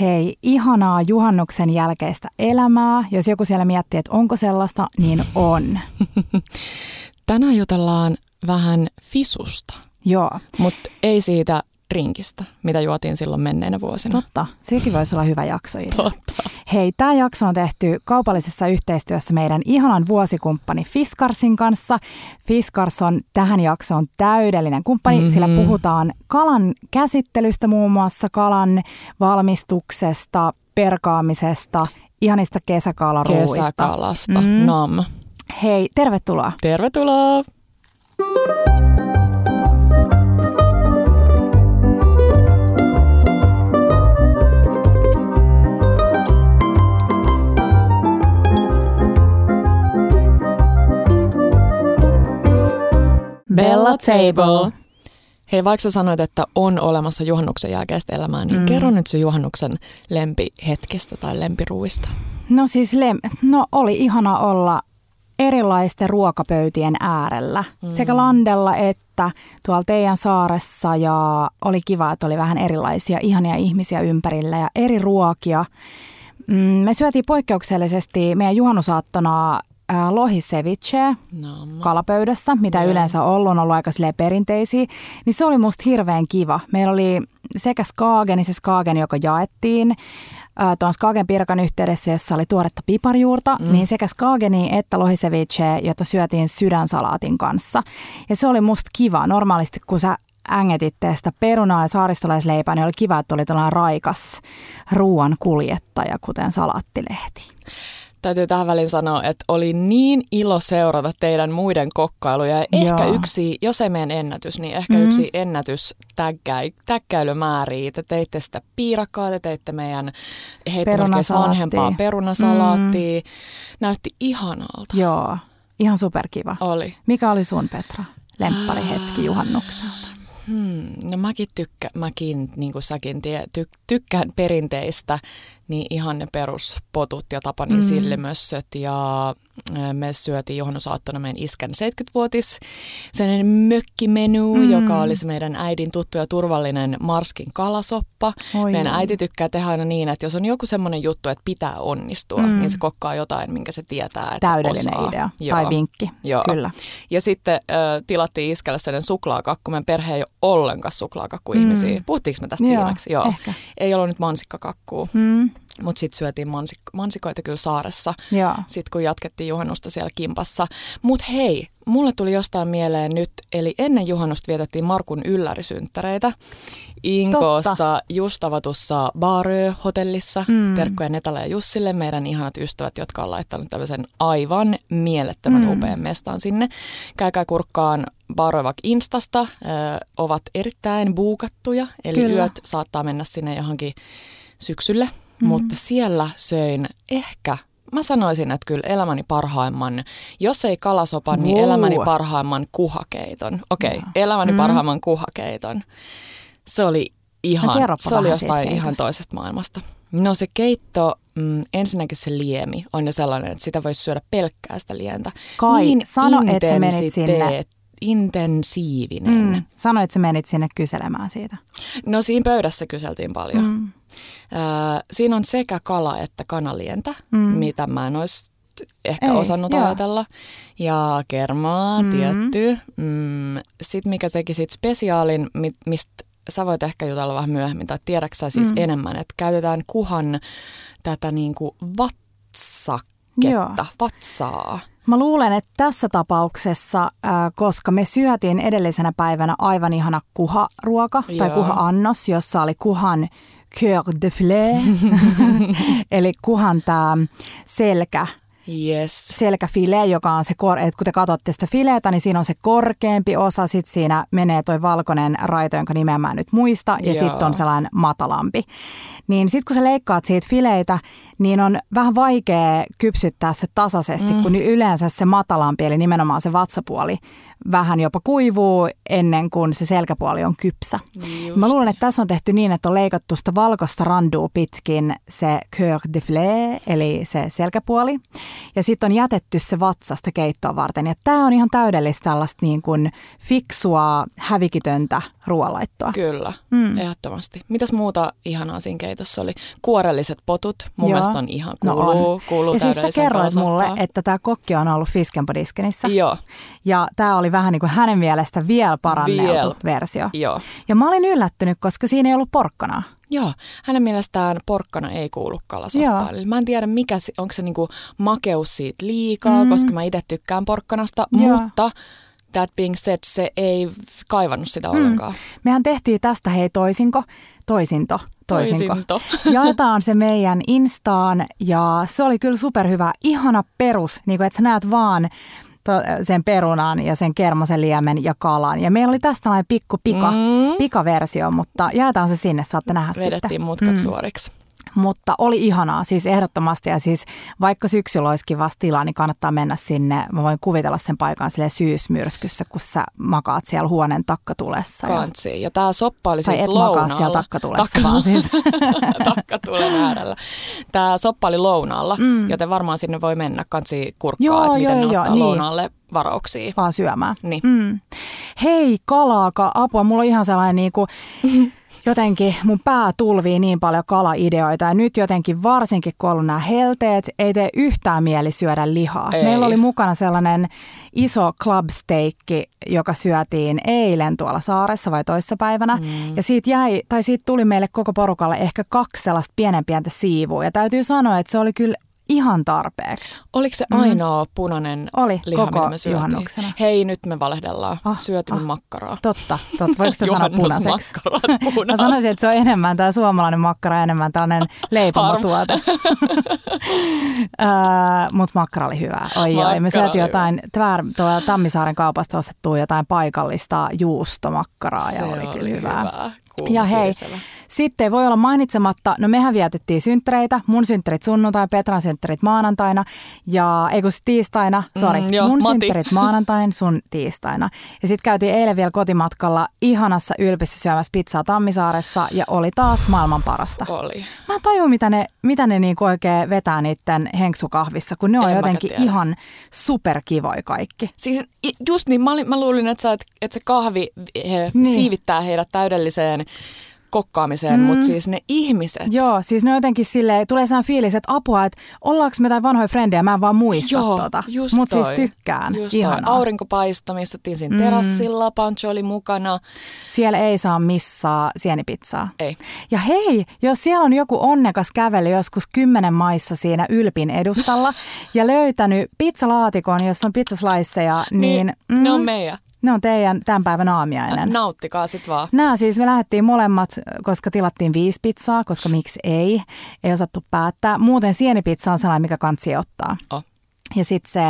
Hei, ihanaa juhannuksen jälkeistä elämää. Jos joku siellä miettii, että onko sellaista, niin on. Tänään jutellaan vähän fisusta, Joo, mutta ei siitä drinkistä, mitä juotiin silloin menneinä vuosina. totta. Sekin voisi olla hyvä jakso. Totta. Hei, tämä jakso on tehty kaupallisessa yhteistyössä meidän ihanan vuosikumppani Fiskarsin kanssa. Fiskars on tähän jaksoon täydellinen kumppani, mm-hmm. sillä puhutaan kalan käsittelystä muun muassa, kalan valmistuksesta, perkaamisesta, ihanista kesäkaalaruuista. Kesäkalasta. Mm. Nam. Hei, tervetuloa. Tervetuloa! Bella Table. Hei, vaikka sä sanoit, että on olemassa juhannuksen jälkeistä elämää, niin Mm. kerro nyt sun juhannuksen lempihetkestä tai lempiruuista. No siis, lem- no oli ihana olla erilaisten ruokapöytien äärellä. Mm. Sekä landella että tuolla teidän saaressa ja oli kiva, että oli vähän erilaisia ihania ihmisiä ympärillä ja eri ruokia. Mm, me syötiin poikkeuksellisesti meidän juhannusaattona äh, lohiseviche Nam. kalapöydässä, mitä Joo. yleensä on ollut, on ollut aika perinteisiä, niin se oli musta hirveän kiva. Meillä oli sekä skaageni, se skaageni, joka jaettiin äh, tuon skaagen pirkan yhteydessä, jossa oli tuoretta piparjuurta, mm. niin sekä skaageni että lohiseviche, jota syötiin sydänsalaatin kanssa. Ja se oli musta kiva. Normaalisti kun sä ängetit sitä perunaa ja saaristolaisleipää, niin oli kiva, että oli raikas ruoan kuljettaja, kuten salattilehti. Täytyy tähän väliin sanoa, että oli niin ilo seurata teidän muiden kokkailuja. Ja ehkä Joo. yksi, jos ei meidän ennätys, niin ehkä Mm. mm. yksi ennätys tägkäi, tägkäilymääriä. Te teitte sitä piirakkaa, te teitte meidän Perunasalaattia. vanhempaa perunasalaattia. Näytti ihanalta. Joo, ihan superkiva. Oli. Mikä oli sun, Petra, lemppari hetki juhannukselta? Hmm, no mäkin, tykkä, mäkin niin kuin säkin tie, ty, tykkään perinteistä, niin ihan ne peruspotut ja Tapanin Mm. sillimössöt ja me syötiin juhannusaattona meidän iskän 70-vuotis sellainen mökkimenu, Mm. joka oli se meidän äidin tuttu ja turvallinen Marskin kalasoppa. Oi. Meidän äiti tykkää tehdä aina niin, että jos on joku semmoinen juttu, että pitää onnistua, Mm. niin se kokkaa jotain, minkä se tietää, että Täydellinen se osaa. idea Joo. tai vinkki, Joo. kyllä. Ja sitten äh, tilattiin iskälle sellainen suklaakakku. Meidän perhe ei ole ollenkaan suklaakakkuihmisiä. Mm. Puhuttiinko me tästä Joo, viimeksi? Joo. ehkä. Ei ollut nyt mansikkakakkuu, Mm, mutta sitten syötiin mansik- mansikoita kyllä saaressa. Sitten kun jatkettiin juhannusta siellä kimpassa. Mutta hei, mulle tuli jostain mieleen nyt, eli ennen juhannusta vietettiin Markun yllärisynttäreitä. Inkoossa just avatussa Baarö-hotellissa. Mm. Terkkoja Netalle ja Jussille, meidän ihanat ystävät, jotka on laittanut tämmöisen aivan mielettömän Mm. upean mestan sinne. Käykää kurkkaan Baarö vaikka Instasta, ö, ovat erittäin buukattuja, eli. Kyllä. yöt saattaa mennä sinne johonkin syksylle. Mm. Mutta siellä söin ehkä Mä sanoisin, että kyllä elämäni parhaimman, jos ei kalasopan, niin Wow. elämäni parhaimman kuhakeiton. Okei, okay, elämäni Mm. mm. parhaimman kuhakeiton. Se oli ihan, kerropa se oli jostain ihan keitosta. toisesta maailmasta. No se keitto, mm, ensinnäkin se liemi on jo sellainen, että sitä voisi syödä pelkkää sitä lientä. Kai, niin sano, että sä menit sinne. Intensiivinen. Mm. Sanoit, että sä menit sinne kyselemään siitä. No siinä pöydässä kyseltiin paljon. Mm. Äh, siinä on sekä kala että kanalientä, Mm. mitä mä en olisi ehkä Ei, osannut joo. ajatella. Ja kermaa, Mm. tietty. Mm, Sitten mikä teki sit spesiaalin, mi- mistä sä voit ehkä jutella vähän myöhemmin, tai tiedätkö sä siis Mm. mm. enemmän, että käytetään kuhan tätä niinku vatsaketta, Joo. vatsaa. Mä luulen, että tässä tapauksessa, koska me syötiin edellisenä päivänä aivan ihana kuharuoka tai Joo. kuha-annos, jossa oli kuhan cœur de filet, eli kuhan tämä selkä, Yes. selkäfile, joka on se, kor- että kun te katsotte sitä filetä, niin siinä on se korkeampi osa, sitten siinä menee toi valkoinen raito, jonka nimeä mä en nyt muista, ja sitten on sellainen matalampi. Niin sitten kun sä leikkaat siitä fileitä, niin on vähän vaikea kypsyttää se tasaisesti, mm. kun yleensä se matalampi, eli nimenomaan se vatsapuoli, vähän jopa kuivuu ennen kuin se selkäpuoli on kypsä. Just. Mä luulen, että tässä on tehty niin, että on leikattu sitä valkoista randua pitkin se cœur de flé, eli se selkäpuoli, ja sitten on jätetty se vatsasta keittoa varten. Ja tämä on ihan täydellistä tällaista niin kuin fiksua, hävikitöntä ruoanlaittoa. Kyllä, mm. ehdottomasti. Mitäs muuta ihanaa siinä keitossa oli? Kuorelliset potut, mun Joo. On ihan kuuluu, no kuuluu Ja siis sä kerroit mulle, että tämä kokki on ollut Fiskenpodiskenissä. Joo. Ja tämä oli vähän niin kuin hänen mielestä vielä paranneltu Viel. versio. Joo. Ja mä olin yllättynyt, koska siinä ei ollut porkkanaa. Joo, hänen mielestään porkkana ei kuulu kalasoppaan. Mä en tiedä, mikä, onko se niinku makeus siitä liikaa, mm. koska mä itse tykkään porkkanasta, Joo. mutta that being said, se ei kaivannut sitä mm. ollenkaan. Mehän tehtiin tästä hei toisinko, toisinto, toisinko. toisinto. Jaetaan se meidän Instaan ja se oli kyllä superhyvä, ihana perus, niin kuin, että sä näet vaan sen perunan ja sen kermasen liemen ja kalan. Ja meillä oli tästä tällainen pikku pika, mm. pikaversio, mutta jaetaan se sinne, saatte nähdä Vedettiin sitten. Vedettiin mutkat mm. suoriksi. Mutta oli ihanaa, siis ehdottomasti. Ja siis vaikka syksyllä olisikin vasta tilaa, niin kannattaa mennä sinne. Mä voin kuvitella sen paikan sille syysmyrskyssä, kun sä makaat siellä huoneen takkatulessa. Kansi. Ja, ja tämä soppa oli tai siis et lounaalla. makaa siellä takkatulessa, Takka... vaan siis. takkatulen äärellä. Tämä soppa oli lounaalla, mm. joten varmaan sinne voi mennä kansi kurkkaa, joo, että miten joo, ne ottaa niin. lounaalle varauksia. Vaan syömään. Niin. Mm. Hei, kalaaka, apua. Mulla on ihan sellainen niinku, jotenkin mun pää tulvii niin paljon kalaideoita ja nyt jotenkin varsinkin kun on ollut nämä helteet, ei tee yhtään mieli syödä lihaa. Ei. Meillä oli mukana sellainen iso clubsteikki, joka syötiin eilen tuolla saaressa vai toissapäivänä. Mm. Ja siitä jäi, tai siitä tuli meille koko porukalle ehkä kaksi sellaista pienenpientä siivua. Ja täytyy sanoa, että se oli kyllä ihan tarpeeksi. Oliko se mm. ainoa mm. punainen Oli, liha, koko mitä me syötiin? juhannuksena. Hei, nyt me valehdellaan. Ah, Syötimme ah, makkaraa. Totta, totta. Voiko sitä sanoa punaiseksi? Mä sanoisin, että se on enemmän tämä suomalainen makkara, enemmän tällainen leipomotuote. uh, Mutta makkara oli hyvä. Oi, oi. Me syötiin jotain, tvär, tuolla Tammisaaren kaupasta ostettua jotain paikallista juustomakkaraa ja oli, oli kyllä hyvää. hyvää. Ja hei, sitten voi olla mainitsematta, no mehän vietettiin synttäreitä, mun synttärit sunnuntai, Petran synttärit maanantaina ja ei kun tiistaina, sori, mm, mun Mati. synttärit maanantain, sun tiistaina. Ja sitten käytiin eilen vielä kotimatkalla ihanassa ylpissä syömässä pizzaa Tammisaaressa ja oli taas maailman parasta. Oli. Mä en tajua, mitä ne, mitä ne niinku oikein vetää niiden henksukahvissa, kun ne on en jotenkin ihan superkivoi kaikki. Siis just niin, mä, olin, mä luulin, että, sä, että se kahvi he, niin. siivittää heidät täydelliseen kokkaamiseen, mm. mutta siis ne ihmiset. Joo, siis ne jotenkin silleen, tulee sellainen fiilis, että apua, että ollaanko me jotain vanhoja frendejä, mä en vaan muista Joo, tota. Mutta siis tykkään. Just Aurinko paistoi, istuttiin siinä mm. terassilla, Pancho oli mukana. Siellä ei saa missaa sienipizzaa. Ei. Ja hei, jos siellä on joku onnekas kävely joskus kymmenen maissa siinä Ylpin edustalla ja löytänyt pizzalaatikon, jossa on pizzaslaisseja, niin... niin mm, ne on meidän. Ne on teidän tämän päivän aamiainen. Nauttikaa sit vaan. Nämä siis, me lähdettiin molemmat, koska tilattiin viisi pizzaa, koska miksi ei. Ei osattu päättää. Muuten sienipizza on sellainen, mikä kansi ottaa. Oh. Ja sitten se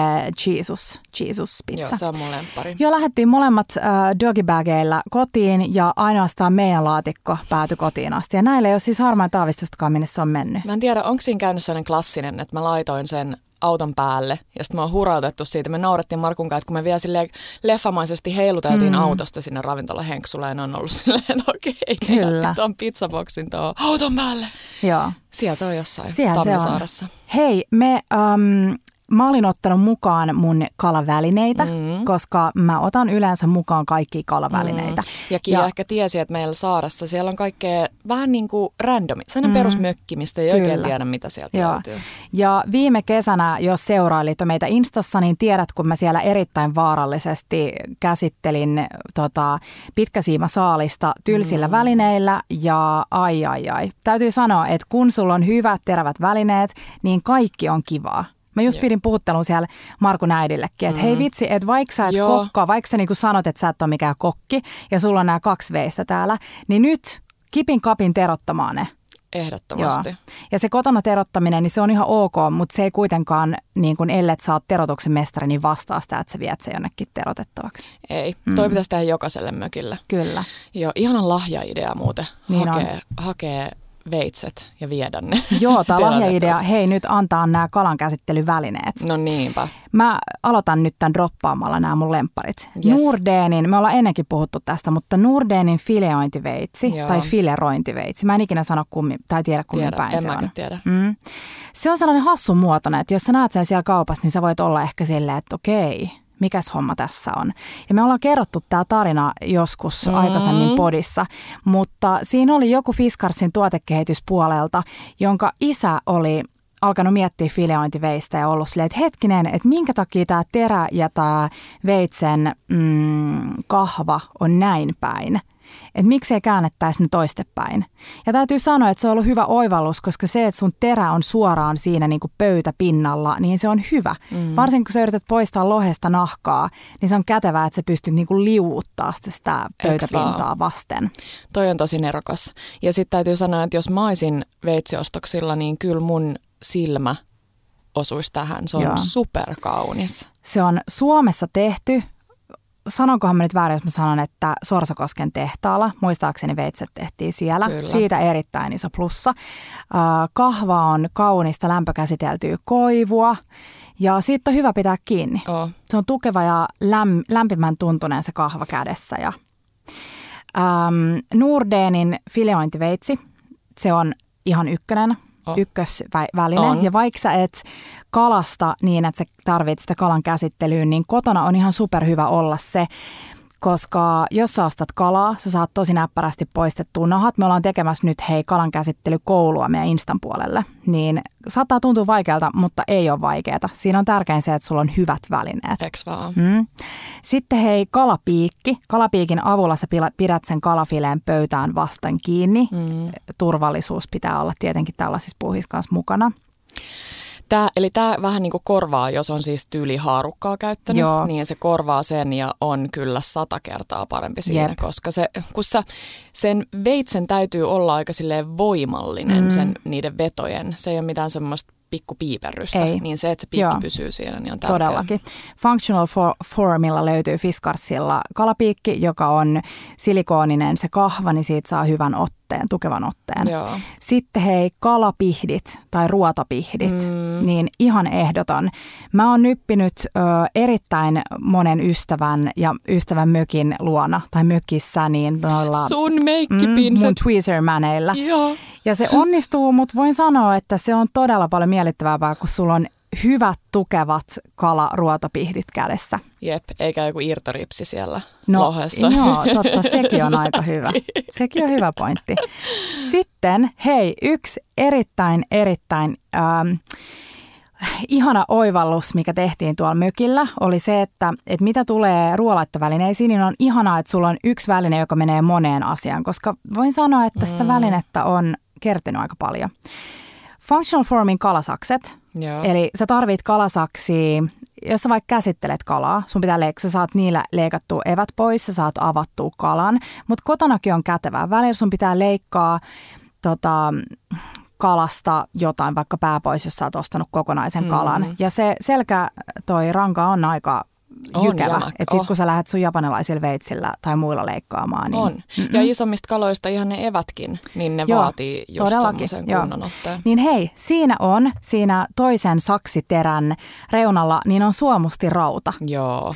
Jesus, Jesus pizza. Joo, se on mun lemppari. Joo, lähdettiin molemmat äh, dogibageilla kotiin ja ainoastaan meidän laatikko päätyi kotiin asti. Ja näillä ei ole siis harmaan taavistustakaan, minne se on mennyt. Mä en tiedä, onko siinä käynyt sellainen klassinen, että mä laitoin sen auton päälle ja sitten me on hurautettu siitä. Me naurettiin Markun kanssa, että kun me vielä sille leffamaisesti heiluteltiin mm. autosta sinne ravintola Henksulle ja ne on ollut silleen, että okei, Kyllä. tuon pizzaboksin tuo auton päälle. Joo. Siellä se on jossain Siellä Tammisaaressa. Se on. Hei, me um, Mä olin ottanut mukaan mun kalavälineitä, mm. koska mä otan yleensä mukaan kaikki kalavälineitä. Mm. Ja Kia ja, ehkä tiesi, että meillä saarassa siellä on kaikkea vähän niin kuin randomi, sellainen mm. perusmökki, mistä ei Kyllä. oikein tiedä, mitä sieltä Joo. löytyy. Ja viime kesänä, jos seurailit meitä Instassa, niin tiedät, kun mä siellä erittäin vaarallisesti käsittelin tota, pitkäsiimasaalista tylsillä mm. välineillä ja ai ai ai. Täytyy sanoa, että kun sulla on hyvät terävät välineet, niin kaikki on kivaa. Mä just pidin puhuttelun siellä Markun äidillekin, että mm. hei vitsi, että vaikka sä et Joo. kokkaa, vaikka sä niinku sanot, että sä et ole mikään kokki ja sulla on nämä kaksi veistä täällä, niin nyt kipin kapin terottamaan ne. Ehdottomasti. Joo. Ja se kotona terottaminen, niin se on ihan ok, mutta se ei kuitenkaan, niin kun ellet sä oot terotuksen mestari, niin vastaa sitä, että sä viet se jonnekin terotettavaksi. Ei, mm. toi pitäisi tehdä jokaiselle mökille. Kyllä. Joo, ihanan lahjaidea muuten niin hakee, hakee veitset ja viedä ne. Joo, tämä lahjaidea, hei nyt antaa nämä kalan käsittelyvälineet. No niinpä. Mä aloitan nyt tämän droppaamalla nämä mun lemparit. Yes. Nordeenin, me ollaan ennenkin puhuttu tästä, mutta Nordeenin fileointiveitsi Joo. tai filerointiveitsi. Mä en ikinä sano kummi, tai tiedä kummin tiedä, päin en se on. tiedä. Mm. Se on sellainen hassun muotoinen, että jos sä näet sen siellä kaupassa, niin sä voit olla ehkä silleen, että okei, mikäs homma tässä on. Ja me ollaan kerrottu tämä tarina joskus mm. aikaisemmin podissa, mutta siinä oli joku Fiskarsin tuotekehityspuolelta, jonka isä oli alkanut miettiä fileointiveistä ja ollut silleen, että hetkinen, että minkä takia tämä terä ja tämä veitsen mm, kahva on näin päin että miksei käännettäisi ne toistepäin. Ja täytyy sanoa, että se on ollut hyvä oivallus, koska se, että sun terä on suoraan siinä niin kuin pöytäpinnalla, niin se on hyvä. Mm. Varsinkin kun sä yrität poistaa lohesta nahkaa, niin se on kätevää, että sä pystyt niin kuin liuuttaa sitä pöytäpintaa vasten. Toi on tosi nerokas. Ja sitten täytyy sanoa, että jos mä olisin veitsiostoksilla, niin kyllä mun silmä osuisi tähän. Se on Joo. superkaunis. Se on Suomessa tehty sanonkohan mä nyt väärin, jos mä sanon, että Sorsakosken tehtaalla, muistaakseni veitset tehtiin siellä. Kyllä. Siitä erittäin iso plussa. Kahva on kaunista lämpökäsiteltyä koivua ja siitä on hyvä pitää kiinni. Oh. Se on tukeva ja läm, lämpimän tuntuneen se kahva kädessä. Ja, äm, Nordeenin fileointiveitsi, se on ihan ykkönen ykkösväline. On. Ja vaikka sä et kalasta niin, että sä tarvitset sitä kalan käsittelyyn, niin kotona on ihan superhyvä olla se koska jos sä ostat kalaa, sä saat tosi näppärästi poistettua nahat. Me ollaan tekemässä nyt hei kalan käsittelykoulua meidän Instan puolelle. Niin saattaa tuntua vaikealta, mutta ei ole vaikeaa. Siinä on tärkein se, että sulla on hyvät välineet. Eks vaan? Mm. Sitten hei kalapiikki. Kalapiikin avulla sä pidät sen kalafileen pöytään vasten kiinni. Mm. Turvallisuus pitää olla tietenkin tällaisissa puhissa kanssa mukana. Tää, eli tämä vähän niin kuin korvaa, jos on siis tyyli haarukkaa käyttänyt, Joo. niin se korvaa sen ja on kyllä sata kertaa parempi siinä, Jep. koska se, kun sä, sen veitsen täytyy olla aika voimallinen mm. sen niiden vetojen. Se ei ole mitään semmoista pikkupiiperrystä, Ei. niin se, että se piikki Joo. pysyy siinä, niin on tärkeää. Todellakin. Functional for, Formilla löytyy Fiskarsilla kalapiikki, joka on silikooninen se kahva, niin siitä saa hyvän otteen, tukevan otteen. Joo. Sitten hei, kalapihdit tai ruotapihdit, mm. niin ihan ehdoton. Mä oon nyppinyt ö, erittäin monen ystävän ja ystävän mökin luona tai mökissä niin noilla... Sun. Mm, mun tweezermäneillä. Joo. Ja se onnistuu, mutta voin sanoa, että se on todella paljon miellyttävämpää, kun sulla on hyvät tukevat kalaruotopihdit kädessä. Jep, eikä joku irtoripsi siellä no, lohessa. Joo, totta, sekin on aika hyvä. Sekin on hyvä pointti. Sitten, hei, yksi erittäin, erittäin ähm, ihana oivallus, mikä tehtiin tuolla mökillä, oli se, että, että mitä tulee ruoalaittovälineisiin, niin on ihanaa, että sulla on yksi väline, joka menee moneen asiaan, koska voin sanoa, että sitä mm. välinettä on kertynyt aika paljon. Functional Formin kalasakset, Joo. eli sä tarvit kalasaksia, jos sä vaikka käsittelet kalaa, sun pitää leik- sä saat niillä leikattua evät pois, sä saat avattua kalan, mutta kotonakin on kätevää. Välillä sun pitää leikkaa tota, kalasta jotain, vaikka pää pois, jos sä oot ostanut kokonaisen kalan. Mm-hmm. Ja se selkä, toi ranka on aika on jykevä. Että sitten oh. kun sä lähdet sun japanilaisilla veitsillä tai muilla leikkaamaan. Niin, on. Mm-mm. Ja isommista kaloista ihan ne evätkin, niin ne Joo, vaatii just semmoisen kunnon otteen. Niin hei, siinä on, siinä toisen saksiterän reunalla, niin on suomusti rauta. Joo.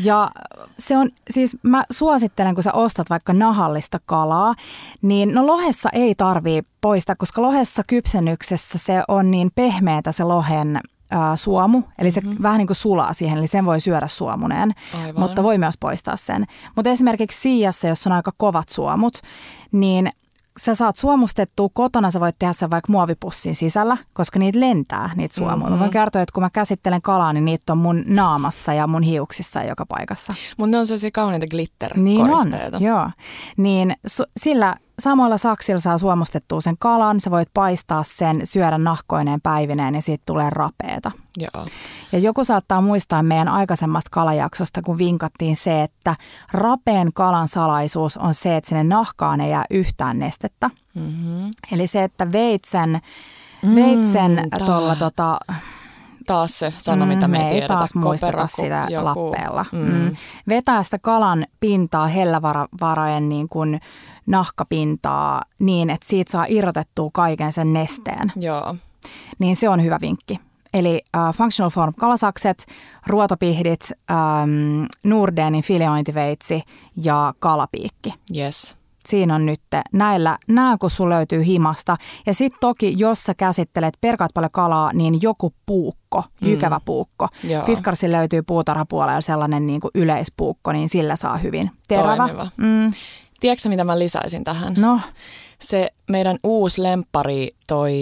Ja se on, siis mä suosittelen, kun sä ostat vaikka nahallista kalaa, niin no lohessa ei tarvii poistaa, koska lohessa kypsennyksessä se on niin pehmeätä se lohen ää, suomu, eli se mm-hmm. vähän niin kuin sulaa siihen, eli sen voi syödä suomuneen, Aivan. mutta voi myös poistaa sen. Mutta esimerkiksi siijassa, jos on aika kovat suomut, niin sä saat suomustettua kotona, sä voit tehdä sen vaikka muovipussin sisällä, koska niitä lentää, niitä suomuja. Mm-hmm. Mä voin kertoa, että kun mä käsittelen kalaa, niin niitä on mun naamassa ja mun hiuksissa joka paikassa. Mutta ne on sellaisia kauniita glitter Niin on, joo. Niin su- sillä samoilla saksilla saa suomustettua sen kalan, sä voit paistaa sen, syödä nahkoineen päivineen ja siitä tulee rapeeta. Joo. Ja joku saattaa muistaa meidän aikaisemmasta kalajaksosta, kun vinkattiin se, että rapeen kalan salaisuus on se, että sinne nahkaan ei jää yhtään nestettä. Mm-hmm. Eli se, että veitsen, veitsen mm, tuolla tota, taas se sana, mitä me, me ei tiedetä. taas muisteta sitä joku. lappeella. Mm. Mm. Vetää sitä kalan pintaa, hellävarojen niin kuin nahkapintaa niin, että siitä saa irrotettua kaiken sen nesteen. Joo. Niin se on hyvä vinkki. Eli uh, functional form kalasakset, ruotopihdit, um, Nordenin fileointiveitsi ja kalapiikki. Yes. Siinä on nyt näillä, nämä kun sun löytyy himasta. Ja sitten toki, jos sä käsittelet, perkaat paljon kalaa, niin joku puukko, jykävä puukko. Joo. Fiskarsin löytyy puutarhapuolella sellainen niin kuin yleispuukko, niin sillä saa hyvin. Terävä. Toimiva. Mm, Tiedätkö mitä mä lisäisin tähän? no, Se meidän uusi lemppari, toi,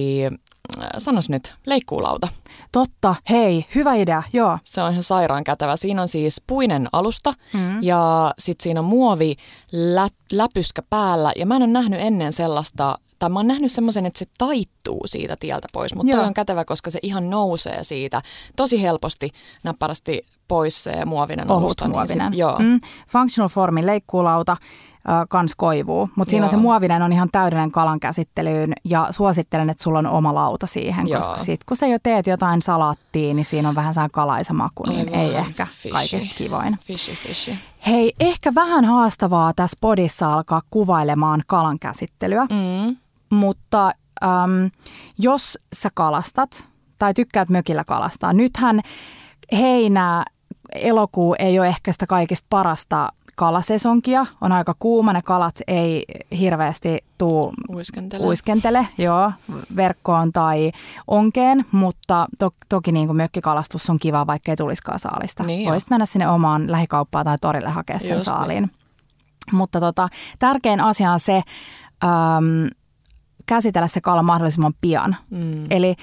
äh, sanos nyt, leikkuulauta. Totta. Hei, hyvä idea. Joo. Se on ihan sairaan kätevä. Siinä on siis puinen alusta mm. ja sitten siinä on muovi lä- läpyskä päällä. Ja mä en ole nähnyt ennen sellaista, tai mä oon nähnyt semmoisen, että se taittuu siitä tieltä pois. Mutta toi on kätevä, koska se ihan nousee siitä tosi helposti, näppärästi pois se muovinen Ohut alusta. muovinen. Niin sit, joo. Mm, functional formin leikkuulauta kans koivuu, mutta siinä Joo. se muovinen on ihan täydellinen kalan käsittelyyn ja suosittelen, että sulla on oma lauta siihen, Joo. koska sit kun sä jo teet jotain salattia, niin siinä on vähän saa kalaisa maku, niin Aivan ei ehkä fishy. kaikista kivoin. Fishy, fishy. Hei, ehkä vähän haastavaa tässä podissa alkaa kuvailemaan kalan käsittelyä, Mm. mutta äm, jos sä kalastat tai tykkäät mökillä kalastaa, nythän heinä, elokuu ei ole ehkä sitä kaikista parasta kalasesonkia. On aika kuuma, ne kalat ei hirveästi tuu Uiskentele. uiskentele joo, verkkoon tai onkeen, mutta to, toki niin kuin mökkikalastus on kiva, vaikka ei tulisikaan saalista. Niin. Voisit mennä sinne omaan lähikauppaan tai torille hakea sen Just niin. saaliin. Mutta tota, tärkein asia on se, äm, käsitellä se kala mahdollisimman pian. Mm. Eli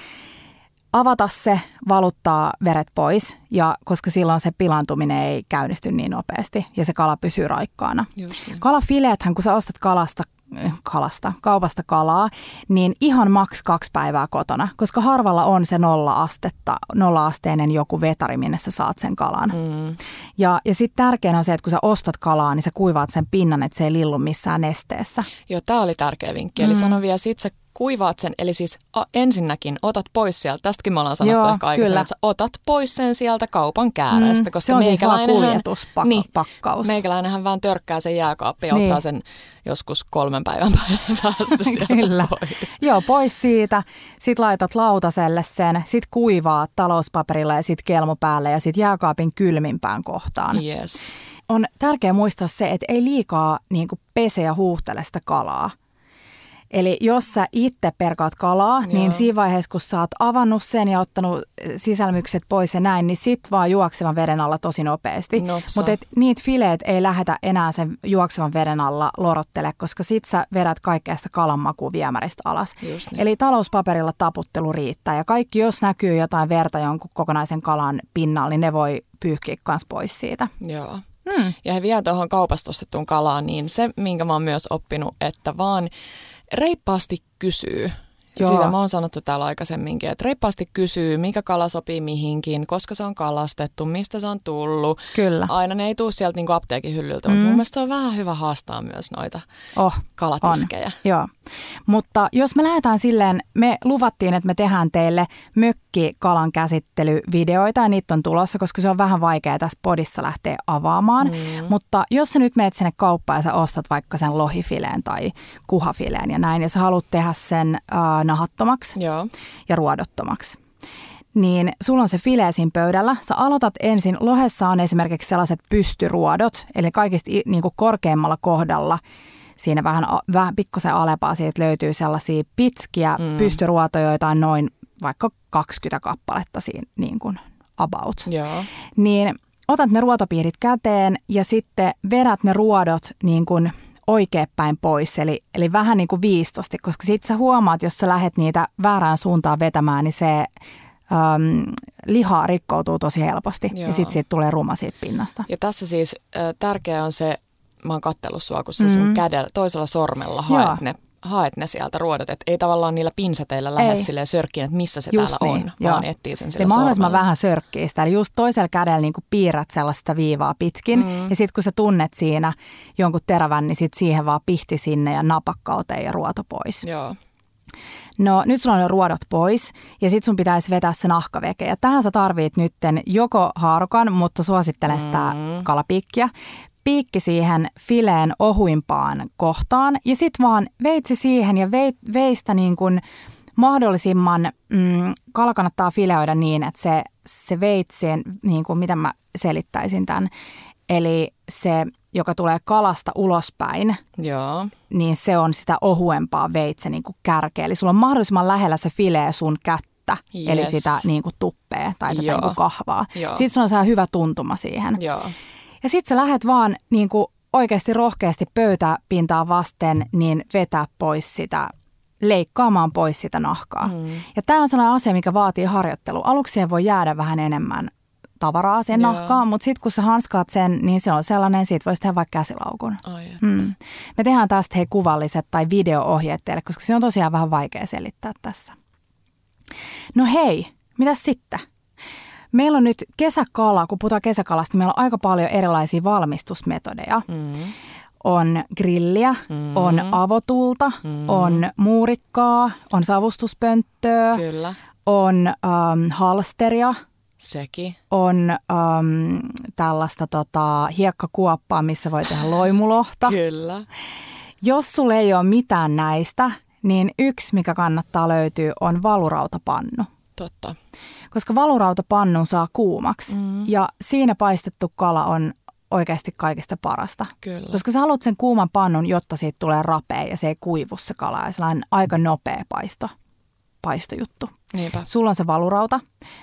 avata se, valuttaa veret pois, ja koska silloin se pilantuminen ei käynnisty niin nopeasti ja se kala pysyy raikkaana. Niin. Kalafileethän, kun sä ostat kalasta, äh, kalasta, kaupasta kalaa, niin ihan maks kaksi päivää kotona, koska harvalla on se nolla astetta, nolla-asteinen joku vetari, minne sä saat sen kalan. Mm. Ja, ja sitten tärkeää on se, että kun sä ostat kalaa, niin sä kuivaat sen pinnan, että se ei lillu missään nesteessä. Joo, tämä oli tärkeä vinkki. Eli Mm. sano vielä, sit sä kuivaat sen, eli siis a, ensinnäkin otat pois sieltä, tästäkin me ollaan sanottu Joo, ehkä aikaisemmin, että otat pois sen sieltä kaupan kääreestä, Mm, koska se on siis vaan kuljetuspakkaus. Niin, meikäläinenhän vaan törkkää sen jääkaappiin ja Niin. ottaa sen joskus kolmen päivän päästä sieltä Kyllä. pois. Joo, pois siitä. Sitten laitat lautaselle sen, sit kuivaa talouspaperilla ja sit kelmu päälle ja sit jääkaapin kylmimpään kohtaan. Yes. On tärkeää muistaa se, että ei liikaa niin kuin pese ja huuhtele sitä kalaa. Eli jos sä itse perkaat kalaa, Joo. niin siinä vaiheessa, kun sä oot avannut sen ja ottanut sisälmykset pois ja näin, niin sit vaan juoksevan veden alla tosi nopeasti. Mutta niitä fileet ei lähetä enää sen juoksevan veden alla lorottele, koska sit sä vedät kaikkea sitä kalan makua viemäristä alas. Niin. Eli talouspaperilla taputtelu riittää ja kaikki, jos näkyy jotain verta jonkun kokonaisen kalan pinnalla, niin ne voi pyyhkiä kans pois siitä. Joo. Hmm. Ja he vielä tuohon kaupasta ostettuun kalaan, niin se, minkä mä oon myös oppinut, että vaan reippaasti kysyy. Joo. Sitä mä oon sanottu täällä aikaisemminkin, että reippaasti kysyy, mikä kala sopii mihinkin, koska se on kalastettu, mistä se on tullut. Kyllä. Aina ne ei tule sieltä niin apteekin hyllyltä, mm. mutta mun mielestä se on vähän hyvä haastaa myös noita Oh, kalatiskejä. On, joo. Mutta jos me lähdetään silleen, me luvattiin, että me tehdään teille mökkikalan käsittelyvideoita ja niitä on tulossa, koska se on vähän vaikea tässä podissa lähteä avaamaan. Mm. Mutta jos sä nyt meet sinne kauppaan ja sä ostat vaikka sen lohifileen tai kuhafileen ja näin, ja sä haluat tehdä sen äh, nahattomaksi Joo. ja ruodottomaksi, niin sulla on se file siinä pöydällä. Sä aloitat ensin, lohessa on esimerkiksi sellaiset pystyruodot, eli kaikista niin kuin korkeimmalla kohdalla siinä vähän, vähän pikkusen alepaa siitä löytyy sellaisia pitkiä mm. pystyruotoja, joita on noin vaikka 20 kappaletta siinä niin kuin about. Joo. Niin otat ne ruotopiirit käteen ja sitten vedät ne ruodot niin kuin oikeapäin pois, eli, eli vähän niin kuin viistosti, koska sitten sä huomaat, jos sä lähdet niitä väärään suuntaan vetämään, niin se äm, liha rikkoutuu tosi helposti Joo. ja sitten siitä tulee ruma siitä pinnasta. Ja tässä siis äh, tärkeää on se, mä oon kattellut sua, kun sä sun Mm. kädellä, toisella sormella Joo. haet ne, haet ne sieltä ruodot, että ei tavallaan niillä pinseteillä lähde silleen sörkkiin, että missä se Just täällä niin, on, joo. vaan etsii sen sillä Eli mahdollisimman sormella. vähän sörkkiä sitä. Eli just toisella kädellä niin kuin piirrät sellaista viivaa pitkin. Mm. Ja sitten kun sä tunnet siinä jonkun terävän, niin sit siihen vaan pihti sinne ja napakkauteen ja ruoto pois. Joo. No nyt sulla on jo ruodot pois ja sit sun pitäisi vetää se nahkaveke. Ja tähän sä tarvit nytten joko haarukan, mutta suosittelen sitä mm. kalapiikkiä. Piikki siihen fileen ohuimpaan kohtaan ja sit vaan veitsi siihen ja veit, veistä niin kuin mahdollisimman, mm, kala kannattaa fileoida niin, että se, se veitsien, niin kuin miten mä selittäisin tämän, eli se joka tulee kalasta ulospäin, Joo. niin se on sitä ohuempaa veitse niin kuin kärkeä. Eli sulla on mahdollisimman lähellä se filee sun kättä, yes. eli sitä niin kuin tuppea tai tätä niin kuin kahvaa. Joo. Sitten sulla on se hyvä tuntuma siihen. Joo. Ja sitten sä lähdet vaan niin kuin oikeasti rohkeasti pöytäpintaa vasten, niin vetää pois sitä leikkaamaan pois sitä nahkaa. Mm. Ja tämä on sellainen asia, mikä vaatii harjoittelu. Aluksi voi jäädä vähän enemmän tavaraa siihen Joo. nahkaan, mutta sitten kun sä hanskaat sen, niin se on sellainen, siitä voisi tehdä vaikka käsilaukun. Ai mm. Me tehdään tästä hei kuvalliset tai video-ohjeet teille, koska se on tosiaan vähän vaikea selittää tässä. No hei, mitä sitten? Meillä on nyt kesäkala, kun puhutaan kesäkalasta, meillä on aika paljon erilaisia valmistusmetodeja. Mm. On grilliä, mm. on avotulta, mm. on muurikkaa, on savustuspönttöä, Kyllä. on ähm, halsteria – Sekin. On um, tällaista tota, hiekkakuoppaa, missä voi tehdä loimulohta. Kyllä. Jos sulla ei ole mitään näistä, niin yksi, mikä kannattaa löytyä, on valurautapannu. Totta. Koska valurautapannu saa kuumaksi mm. ja siinä paistettu kala on oikeasti kaikista parasta. Kyllä. Koska sä haluat sen kuuman pannun, jotta siitä tulee rapea ja se ei kuivu se kala ja sellainen aika nopea paisto paistojuttu. Niinpä. Sulla on se valurauta.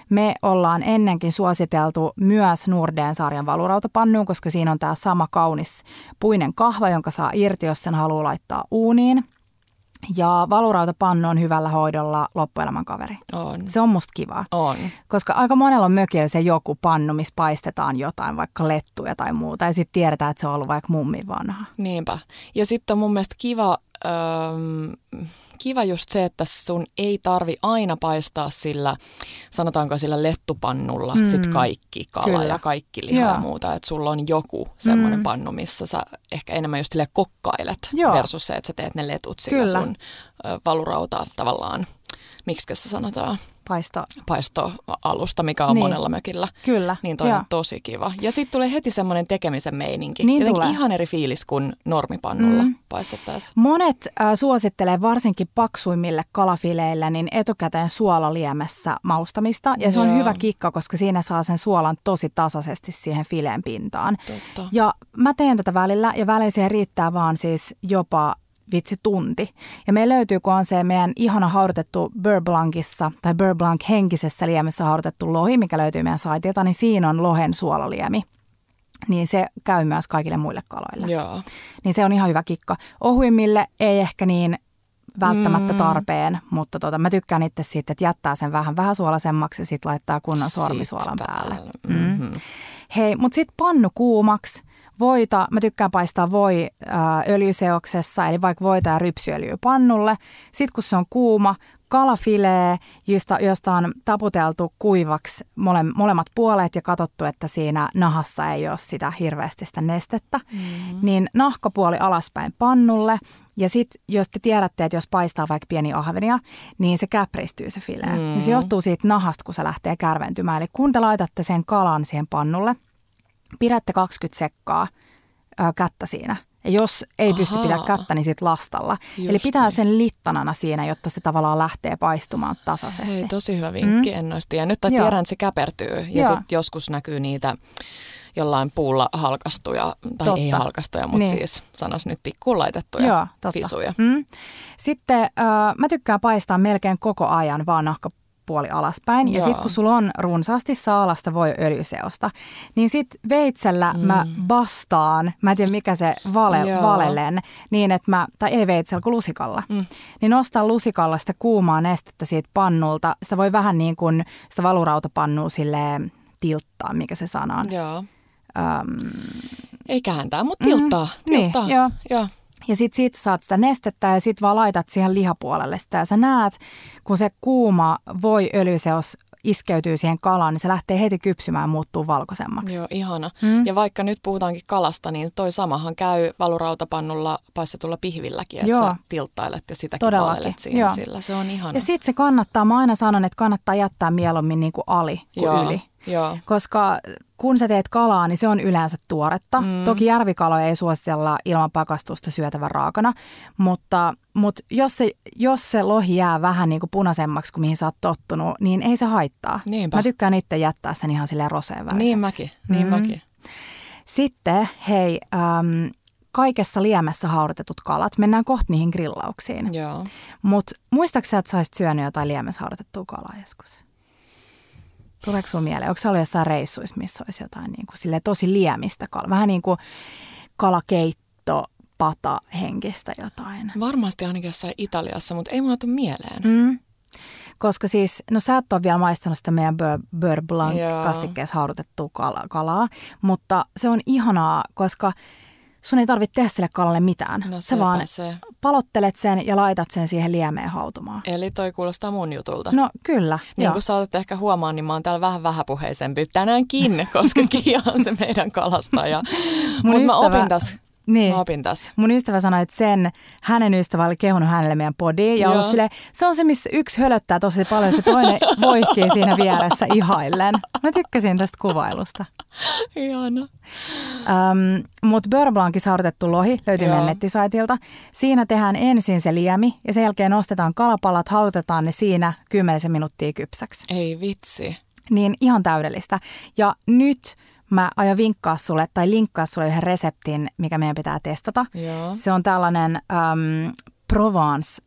Me ollaan ennenkin suositeltu myös Nordeen sarjan valurautapannuun, koska siinä on tämä sama kaunis puinen kahva, jonka saa irti, jos sen haluaa laittaa uuniin. Ja valurautapannu on hyvällä hoidolla loppuelämän kaveri. On. Se on musta kiva. On. Koska aika monella on mökillä se joku pannu, missä paistetaan jotain, vaikka lettuja tai muuta. Ja sitten tiedetään, että se on ollut vaikka mummin vanha. Niinpä. Ja sitten on mun mielestä kiva... Öö, kiva just se, että sun ei tarvi aina paistaa sillä, sanotaanko sillä lettupannulla mm. sit kaikki kala Kyllä. ja kaikki liha ja muuta. Että sulla on joku semmoinen mm. pannu, missä sä ehkä enemmän just sille kokkailet Joo. versus se, että sä teet ne letut sillä Kyllä. sun ö, valurauta tavallaan, miksi se sanotaan? Paisto. paistoalusta, mikä on niin. monella mökillä. Kyllä. Niin toi on tosi kiva. Ja sitten tulee heti semmoinen tekemisen meininki. Niin Jotenkin tulee. ihan eri fiilis kuin normipannulla mm. paistettaisiin. Monet äh, suosittelee varsinkin paksuimmille kalafileille niin etukäteen suolaliemessä maustamista. Ja se on hyvä kikka, koska siinä saa sen suolan tosi tasaisesti siihen fileen pintaan. Totta. Ja mä teen tätä välillä ja välillä siihen riittää vaan siis jopa vitsi tunti. Ja me löytyy, kun on se meidän ihana haudutettu Burblankissa tai Burblank henkisessä liemessä haudutettu lohi, mikä löytyy meidän saitilta, niin siinä on lohen suolaliemi. Niin se käy myös kaikille muille kaloille. Joo. Niin se on ihan hyvä kikka. Ohuimmille ei ehkä niin välttämättä mm. tarpeen, mm. mutta tota, mä tykkään itse siitä, että jättää sen vähän vähän suolaisemmaksi ja sitten laittaa kunnon sormisuolan päälle. päälle. Mm-hmm. Mm. Hei, mutta sitten pannu kuumaksi voita, mä tykkään paistaa voi ää, öljyseoksessa, eli vaikka voita ja rypsyöljyä pannulle. Sitten kun se on kuuma, kalafilee, josta, josta on taputeltu kuivaksi mole, molemmat puolet ja katsottu, että siinä nahassa ei ole sitä hirveästi sitä nestettä, mm-hmm. niin nahkapuoli alaspäin pannulle. Ja sitten jos te tiedätte, että jos paistaa vaikka pieni ahvenia, niin se käpristyy se filee. Mm-hmm. Ja se johtuu siitä nahasta, kun se lähtee kärventymään. Eli kun te laitatte sen kalan siihen pannulle – pidätte 20 sekkaa ää, kättä siinä. Ja jos ei Ahaa. pysty pitää kättä, niin sitten lastalla. Just Eli pitää niin. sen littanana siinä, jotta se tavallaan lähtee paistumaan tasaisesti. Hei, tosi hyvä vinkki, mm. en noista. Ja nyt tiedän, että se käpertyy ja sitten joskus näkyy niitä jollain puulla halkastuja, tai totta. ei halkastuja, mutta niin. siis sanas nyt tikkuun laitettuja Joo, totta. fisuja. Mm. Sitten äh, mä tykkään paistaa melkein koko ajan vaan nahka puoli alaspäin. Joo. Ja sitten kun sulla on runsaasti saalasta voi öljyseosta, niin sitten veitsellä mm. mä bastaan, mä en tiedä mikä se vale, valelen, niin että mä, tai ei veitsellä kuin lusikalla, mm. niin nostan lusikalla sitä kuumaa nestettä siitä pannulta. Sitä voi vähän niin kuin sitä valurautapannua silleen tilttaa, mikä se sana on. Joo. Um, ei kääntää, mutta tilttaa. Mm, tilttaa. Niin, joo. joo. Ja sit siitä saat sitä nestettä ja sit vaan laitat siihen lihapuolelle sitä. Ja sä näet, kun se kuuma voi öljyseos iskeytyy siihen kalaan, niin se lähtee heti kypsymään ja muuttuu valkoisemmaksi. Joo, ihana. Mm. Ja vaikka nyt puhutaankin kalasta, niin toi samahan käy valurautapannulla paistetulla pihvilläkin, että Joo. sä tilttailet ja sitäkin Todellakin. siinä Joo. sillä. Se on ihana. Ja sitten se kannattaa, mä aina sanon, että kannattaa jättää mieluummin niin kuin ali kuin Joo. yli. Joo. Koska kun sä teet kalaa, niin se on yleensä tuoretta. Mm. Toki järvikaloja ei suositella ilman pakastusta syötävän raakana, mutta, mutta jos, se, jos se lohi jää vähän niin kuin punaisemmaksi kuin mihin sä oot tottunut, niin ei se haittaa. Niinpä. Mä tykkään itse jättää sen ihan silleen roseen Niin mäkin, niin mm. mäkin. Sitten hei, äm, kaikessa liemessä haudutetut kalat. Mennään kohta niihin grillauksiin. Joo. Mutta muistaakseni, että sä olisit syönyt jotain liemessä haudutettua kalaa joskus? Tuleeko sinulla mieleen? Onko se ollut jossain reissuissa, missä olisi jotain niin kuin, tosi liemistä kalaa? Vähän niin kuin kalakeitto, pata henkistä jotain. Varmasti ainakin jossain Italiassa, mutta ei mulla tule mieleen. Mm. Koska siis, no sä et ole vielä maistanut sitä meidän Beurre Blanc kastikkeessa haudutettua kalaa, mutta se on ihanaa, koska – sun ei tarvitse tehdä sille kalalle mitään. No, Sä vaan se. palottelet sen ja laitat sen siihen liemeen hautumaan. Eli toi kuulostaa mun jutulta. No kyllä. Niin joo. kuin saatat ehkä huomaa, niin mä oon täällä vähän vähäpuheisempi tänäänkin, koska Kia on se meidän kalastaja. Mutta mä opin tässä niin. Mä opin tässä. Mun ystävä sanoi, että sen hänen ystävä oli kehunut hänelle meidän podiin. Ja ollut sille, se on se, missä yksi hölöttää tosi paljon, se toinen voihkii siinä vieressä ihaillen. Mä tykkäsin tästä kuvailusta. Ihana. Um, Mutta Beurre Blancissa haudutettu lohi löytyy meidän nettisaitilta. Siinä tehdään ensin se liemi ja sen jälkeen nostetaan kalapalat, hautetaan ne siinä 10 minuuttia kypsäksi. Ei vitsi. Niin ihan täydellistä. Ja nyt mä aion vinkkaa sulle tai linkkaa sulle yhden reseptin, mikä meidän pitää testata. Joo. Se on tällainen um, Provence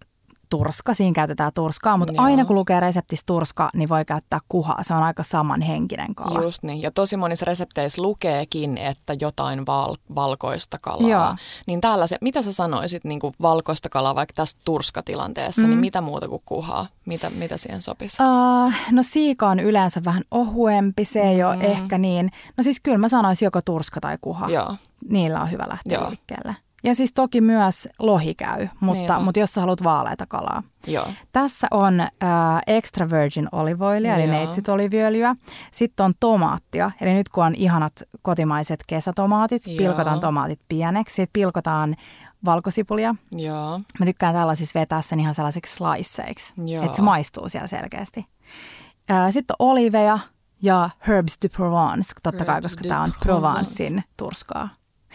turska, siinä käytetään turskaa, mutta Joo. aina kun lukee reseptissä turska, niin voi käyttää kuhaa. Se on aika samanhenkinen kala. Just niin, ja tosi monissa resepteissä lukeekin, että jotain val- valkoista kalaa. Joo. Niin se, mitä sä sanoisit niin kuin valkoista kalaa vaikka tässä turskatilanteessa, niin mm. niin mitä muuta kuin kuhaa? Mitä, mitä siihen sopisi? Uh, no siika on yleensä vähän ohuempi, se ei mm. ole ehkä niin. No siis kyllä mä sanoisin joko turska tai kuha. Joo. Niillä on hyvä lähteä Joo. liikkeelle. Ja siis toki myös lohi käy, mutta, niin mutta jos sä haluat vaaleita kalaa. Joo. Tässä on äh, extra virgin olive oilia, eli neitsit oliviöljyä. Sitten on tomaattia, eli nyt kun on ihanat kotimaiset kesätomaatit, Joo. pilkotaan tomaatit pieneksi. Sitten pilkotaan valkosipulia. Joo. Mä tykkään tällaisissa vetää sen ihan sellaiseksi sliceiksi, että se maistuu siellä selkeästi. Äh, sitten on oliveja ja herbs de Provence, totta herbs kai, koska tämä on Provencein turskaa.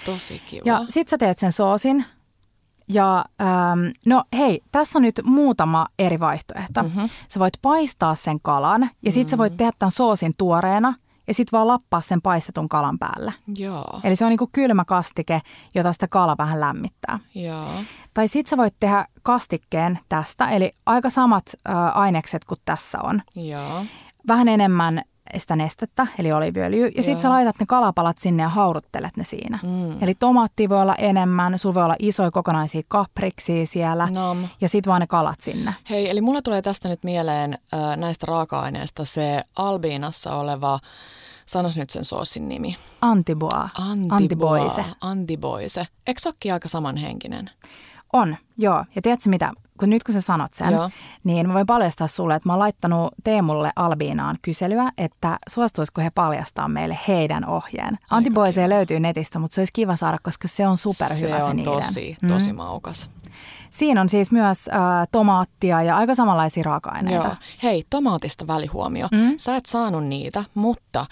Tosi kiva. Ja sit sä teet sen soosin. Ja ähm, no hei, tässä on nyt muutama eri vaihtoehto. Mm-hmm. Sä voit paistaa sen kalan ja sit mm-hmm. sä voit mm-hmm. tehdä tämän soosin tuoreena ja sit vaan lappaa sen paistetun kalan päälle. Joo. Eli se on niinku kylmä kastike, jota sitä kala vähän lämmittää. Joo. Tai sit sä voit tehdä kastikkeen tästä, eli aika samat äh, ainekset kuin tässä on. Joo. Vähän enemmän sitä nestettä, eli oliviöljy, ja sitten sä laitat ne kalapalat sinne ja hauduttelet ne siinä. Mm. Eli tomaatti voi olla enemmän, sulla voi olla isoja kokonaisia kapriksia siellä, Nom. ja sitten vaan ne kalat sinne. Hei, eli mulla tulee tästä nyt mieleen äh, näistä raaka-aineista se Albiinassa oleva, sanos nyt sen soosin nimi. Antiboa. Antiboise. Antiboise. Eikö se aika samanhenkinen? On, joo. Ja tiedätkö mitä? Kun nyt kun sä sanot sen, Joo. niin mä voin paljastaa sulle, että mä oon laittanut Teemulle Albiinaan kyselyä, että suostuisiko he paljastaa meille heidän ohjeen. Antiboisea löytyy netistä, mutta se olisi kiva saada, koska se on superhyvä se, se on niiden. tosi, tosi mm. maukas. Siinä on siis myös äh, tomaattia ja aika samanlaisia raaka-aineita. Joo. Hei, tomaatista välihuomio. Mm? Sä et saanut niitä, mutta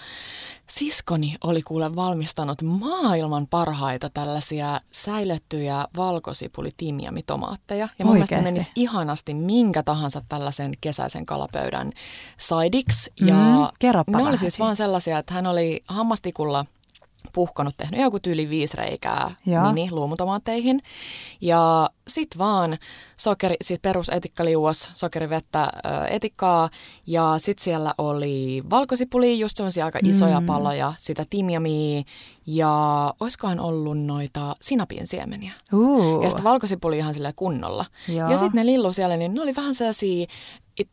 Siskoni oli kuule valmistanut maailman parhaita tällaisia säilettyjä valkosipuli tomaatteja Ja mun Oikeasti. mielestä menisi ihanasti minkä tahansa tällaisen kesäisen kalapöydän saidiksi. Ja mm, ne oli siis vaan sellaisia, että hän oli hammastikulla – puhkonut, tehnyt joku tyyli viisi reikää Joo. mini luumutomaatteihin. Ja sit vaan sokeri, siis perusetikkaliuos, sokerivettä, ö, etikkaa ja sit siellä oli valkosipuli, just semmoisia aika isoja mm. paloja, sitä timjamia ja oiskohan ollut noita sinapien siemeniä. Uh. Ja sitten valkosipuli ihan sille kunnolla. Joo. Ja sitten ne lillu siellä, niin ne oli vähän sellaisia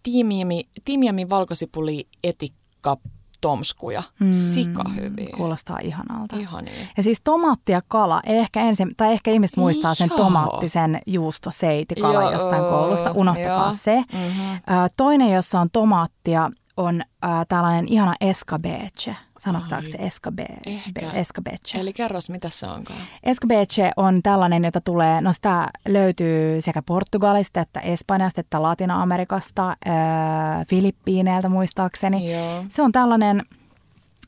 timjami, timjami valkosipuli etikka tomskuja. Mm, Sika hyviä. Kuulostaa ihanalta. Ihania. Ja siis tomaatti ja kala, ehkä ensin, tai ehkä ihmiset muistaa sen tomaattisen juustoseitikalan jostain koulusta, uhtakaa se. Mm-hmm. Toinen, jossa on tomaattia, on äh, tällainen ihana escabeche. Sanotaanko se escabeche? Eli kerros, mitä se onkaan? Escabeche on tällainen, jota tulee, no sitä löytyy sekä Portugalista että Espanjasta että Latina-Amerikasta, äh, Filippiineiltä muistaakseni. Joo. Se on tällainen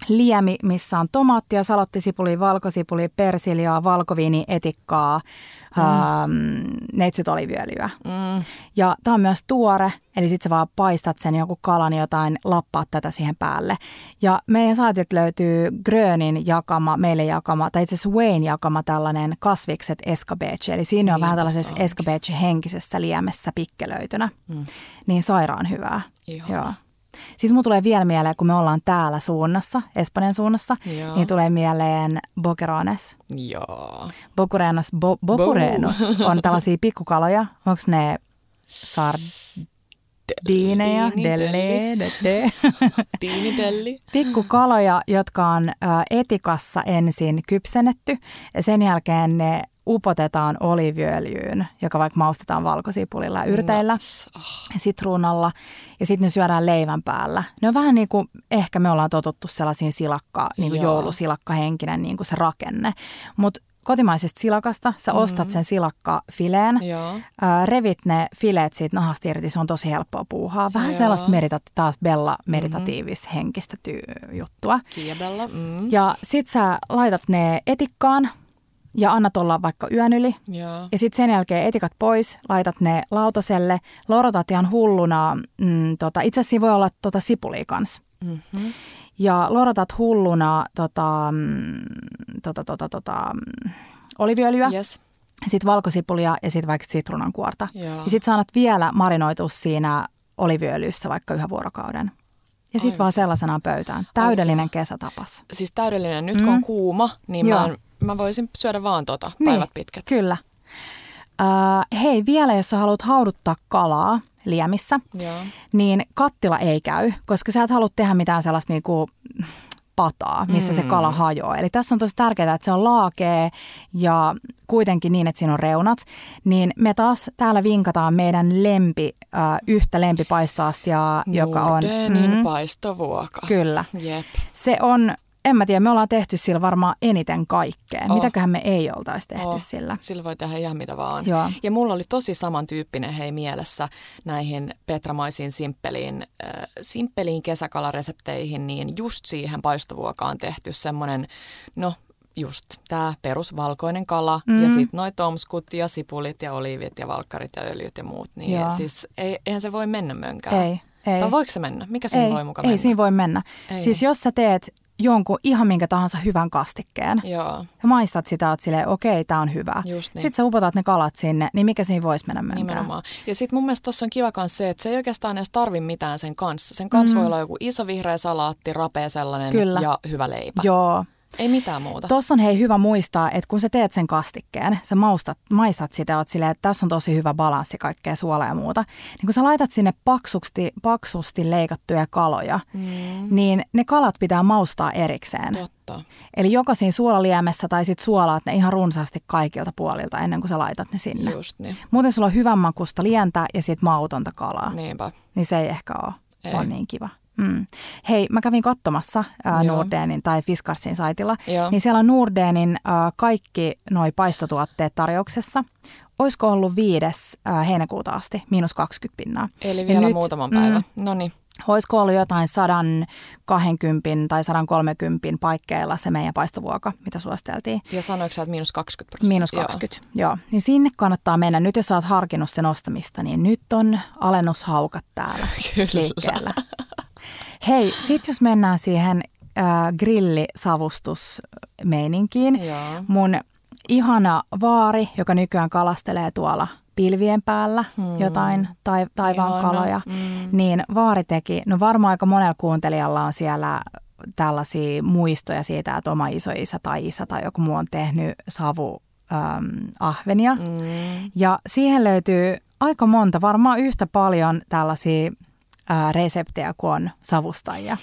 liemi, missä on tomaattia, salottisipuli, valkosipuli, persiljaa, valkoviini, etikkaa, mm. ähm, neitsytoliviöljyä. Mm. Ja tämä on myös tuore, eli sitten sä vaan paistat sen joku kalan jotain, lappaat tätä siihen päälle. Ja meidän saatit löytyy Grönin jakama, meille jakama, tai itse asiassa Wayne jakama tällainen kasvikset escabeche. Eli siinä on Niin vähän tällaisessa escabeche-henkisessä liemessä pikkelöitynä. Mm. Niin sairaan hyvää. Ihana. Joo. Siis mulla tulee vielä mieleen, kun me ollaan täällä suunnassa, Espanjan suunnassa, Joo. niin tulee mieleen boquerones. Joo. Bocurenos, bo, bocurenos on tällaisia pikkukaloja. Onko ne sardiineja? Delli, Delle, de, Tiinidelli. Pikkukaloja, jotka on etikassa ensin kypsennetty ja sen jälkeen ne upotetaan oliviöljyyn, joka vaikka maustetaan valkosipulilla ja yrteillä. Oh. sitruunalla ja sitten ne syödään leivän päällä. Ne on vähän niin kuin, ehkä me ollaan totuttu sellaisiin silakka, niin kuin joulusilakkahenkinen niin kuin se rakenne. Mutta kotimaisesta silakasta sä ostat sen silakkafileen, Joo. ää, revit ne fileet siitä nahasta irti, se on tosi helppoa puuhaa. Vähän Joo. sellaista medita- taas Bella meditatiivis henkistä ty- juttua. Kiedellä. Mm. Ja sit sä laitat ne etikkaan ja annat olla vaikka yön yli. Joo. Ja sitten sen jälkeen etikat pois, laitat ne lautaselle, lorotat ihan hulluna. Mm, tota, itse asiassa voi olla tota sipulia kanssa. Mm-hmm. Ja lorotat hulluna tota, mm, tota, tota, tota, mm, oliviöljyä, Yes. sitten valkosipulia ja sitten vaikka sitruunankuorta. Joo. Ja sitten saanat vielä marinoitua siinä oliviöljyssä vaikka yhden vuorokauden. Ja sitten vaan sellaisenaan pöytään. Täydellinen kesätapas. Siis täydellinen. Nyt kun Mm. on kuuma, niin Joo. mä, en- mä voisin syödä vaan tota Niin. päivät pitkät. Kyllä. Äh, hei, vielä jos sä haluat hauduttaa kalaa liemissä, Joo. niin kattila ei käy, koska sä et halua tehdä mitään sellaista niinku pataa, missä mm. se kala hajoaa. Eli tässä on tosi tärkeää, että se on laakee ja kuitenkin niin, että siinä on reunat. Niin me taas täällä vinkataan meidän lempi, äh, yhtä lempipaistoastiaa, joka on... Mhm, paistovuoka. Kyllä. Jep. Se on, en mä tiedä, me ollaan tehty sillä varmaan eniten kaikkea. Oh. Mitäköhän me ei oltaisi tehty Oh, sillä. Sillä voi tehdä ihan mitä vaan. Joo. Ja mulla oli tosi samantyyppinen hei mielessä näihin petramaisiin simppeliin, äh, simppeliin kesäkalaresepteihin, niin just siihen paistovuokaan tehty semmoinen, no just tämä perusvalkoinen kala mm. ja sitten noi tomskut ja sipulit ja oliivit ja valkkarit ja öljyt ja muut. Niin Joo. siis ei, eihän se voi mennä mönkään. Ei, ei. Tai voiko se mennä? Mikä siinä ei, voi muka ei mennä? siinä voi mennä. Ei. Siis jos sä teet jonkun ihan minkä tahansa hyvän kastikkeen Joo, ja maistat sitä, oot silleen, okei, tää on hyvä. Just niin. Sitten sä upotat ne kalat sinne, niin mikä siinä voisi mennä mönkään? nimenomaan. Ja sitten mun mielestä tuossa on kiva myös se, että se ei oikeastaan edes tarvi mitään sen kanssa. Sen kanssa mm. voi olla joku iso vihreä salaatti, rapea sellainen Kyllä. ja hyvä leipä. Joo. Ei mitään muuta. Tuossa on hei hyvä muistaa, että kun sä teet sen kastikkeen, sä maustat, maistat sitä, oot silleen, että tässä on tosi hyvä balanssi kaikkea suolaa ja muuta. Niin kun sä laitat sinne paksusti, paksusti leikattuja kaloja, Mm, niin ne kalat pitää maustaa erikseen. totta. Eli joko siinä suolaliemessä tai sit suolaat ne ihan runsaasti kaikilta puolilta ennen kuin sä laitat ne sinne. Just niin. Muuten sulla on hyvän makusta lientä ja sit mautonta kalaa. Niinpä. Niin se ei ehkä ole, Ei. ole niin kiva. Mm. Hei, mä kävin katsomassa Joo. Nordenin tai Fiskarsin saitilla, Joo. niin siellä on Nordenin ää, kaikki noi paistotuotteet tarjouksessa. Olisiko ollut viides ää, heinäkuuta asti, miinus 20 pinnaa. Eli Ja vielä nyt, muutaman päivän. mm, No niin. Olisiko ollut jotain 120 tai 130 paikkeilla se meidän paistovuoka, mitä suositeltiin. Ja sanoiko sä, että miinus 20 prosenttia? Miinus 20, joo. joo. Niin sinne kannattaa mennä. Nyt jos sä oot harkinnut sen ostamista, niin nyt on alennushaukat täällä Kyllä. liikkeellä. Hei, sit jos mennään siihen äh, grillisavustusmeininkiin. Joo. Mun ihana vaari, joka nykyään kalastelee tuolla pilvien päällä hmm. jotain tai, taivaan Ihana. kaloja, Mm. niin vaari teki, no varmaan aika monella kuuntelijalla on siellä tällaisia muistoja siitä, että oma isoisä tai isä tai joku muu on tehnyt savu äm, ahvenia. Mm. Ja siihen löytyy aika monta, varmaan yhtä paljon tällaisia ää, reseptejä kuin on savustajia.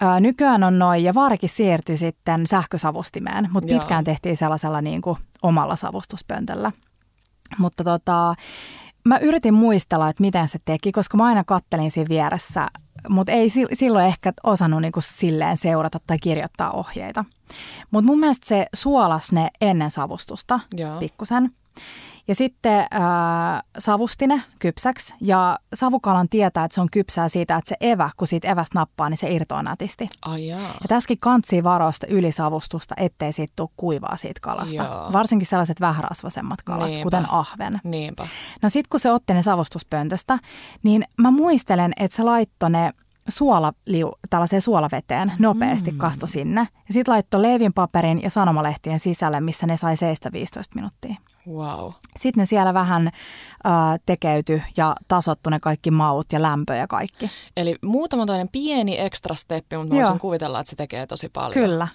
Ää, nykyään on noin, ja vaarikin siirtyi sitten sähkösavustimeen, mutta Joo. pitkään tehtiin sellaisella niin kuin omalla savustuspöntöllä. Mutta tota, mä yritin muistella, että miten se teki, koska mä aina kattelin siinä vieressä mutta ei silloin ehkä osannut niinku silleen seurata tai kirjoittaa ohjeita. Mutta mun mielestä se suolas ne ennen savustusta Joo. pikkusen. Ja sitten äh, savustine kypsäksi ja savukalan tietää, että se on kypsää siitä, että se evä, kun siitä evästä nappaa, niin se irtoaa nätisti. Ai jaa. Ja tässäkin kantsii varoista ylisavustusta, ettei siitä tule kuivaa siitä kalasta. Joo. Varsinkin sellaiset vähärasvasemmat kalat, Niinpä. kuten ahven. Niinpä. No sit kun se otti ne savustuspöntöstä, niin mä muistelen, että se laittoi ne suolaliu, tällaiseen suolaveteen nopeasti Mm. kasto sinne. Ja sitten laittoi leivinpaperin ja sanomalehtien sisälle, missä ne sai seistä 15 minuuttia. Wow. Sitten ne siellä vähän äh, tekeytyi ja tasottu ne kaikki maut ja lämpö ja kaikki. Eli muutama toinen pieni ekstra steppi, mutta mä Joo. voisin kuvitella, että se tekee tosi paljon. Kyllä.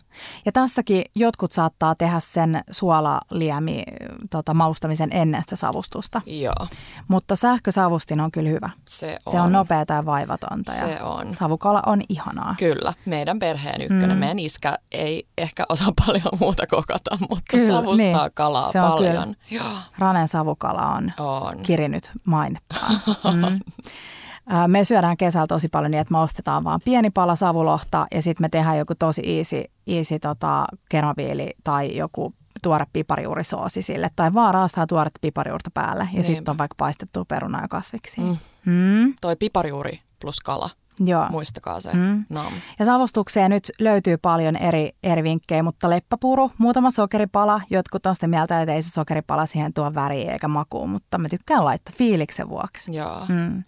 Ja tässäkin jotkut saattaa tehdä sen suolaliemi tota, maustamisen ennen sitä savustusta. Joo, Mutta sähkösavustin on kyllä hyvä. se on. Se on nopeata ja vaivatonta. Se ja on. Savukala on ihanaa. Kyllä, meidän perheen ykkönen. Mm. Meidän iskä ei ehkä osaa paljon muuta kokata, mutta Kyllä, savustaa niin. kalaa Se on paljon. Joo, Ranen savukala on on. kirinyt mainettaan. Mm. Me syödään kesällä tosi paljon niin, että me ostetaan vaan pieni pala savulohta ja sitten me tehdään joku tosi easy, easy tota, kermaviili tai joku tuore piparijuurisoosi sille. Tai vaan raastaa tuoretta piparijuurta päälle ja sitten on vaikka paistettua perunaa ja kasviksi. Mm. Mm. Toi piparjuuri plus kala, Joo. muistakaa se. Mm. Nam. Ja savustukseen nyt löytyy paljon eri, eri vinkkejä, mutta leppäpuru, muutama sokeripala. Jotkut on sitä mieltä, että ei se sokeripala siihen tuo väriä eikä makuun, mutta mä tykkään laittaa fiiliksen vuoksi. Joo. Mm.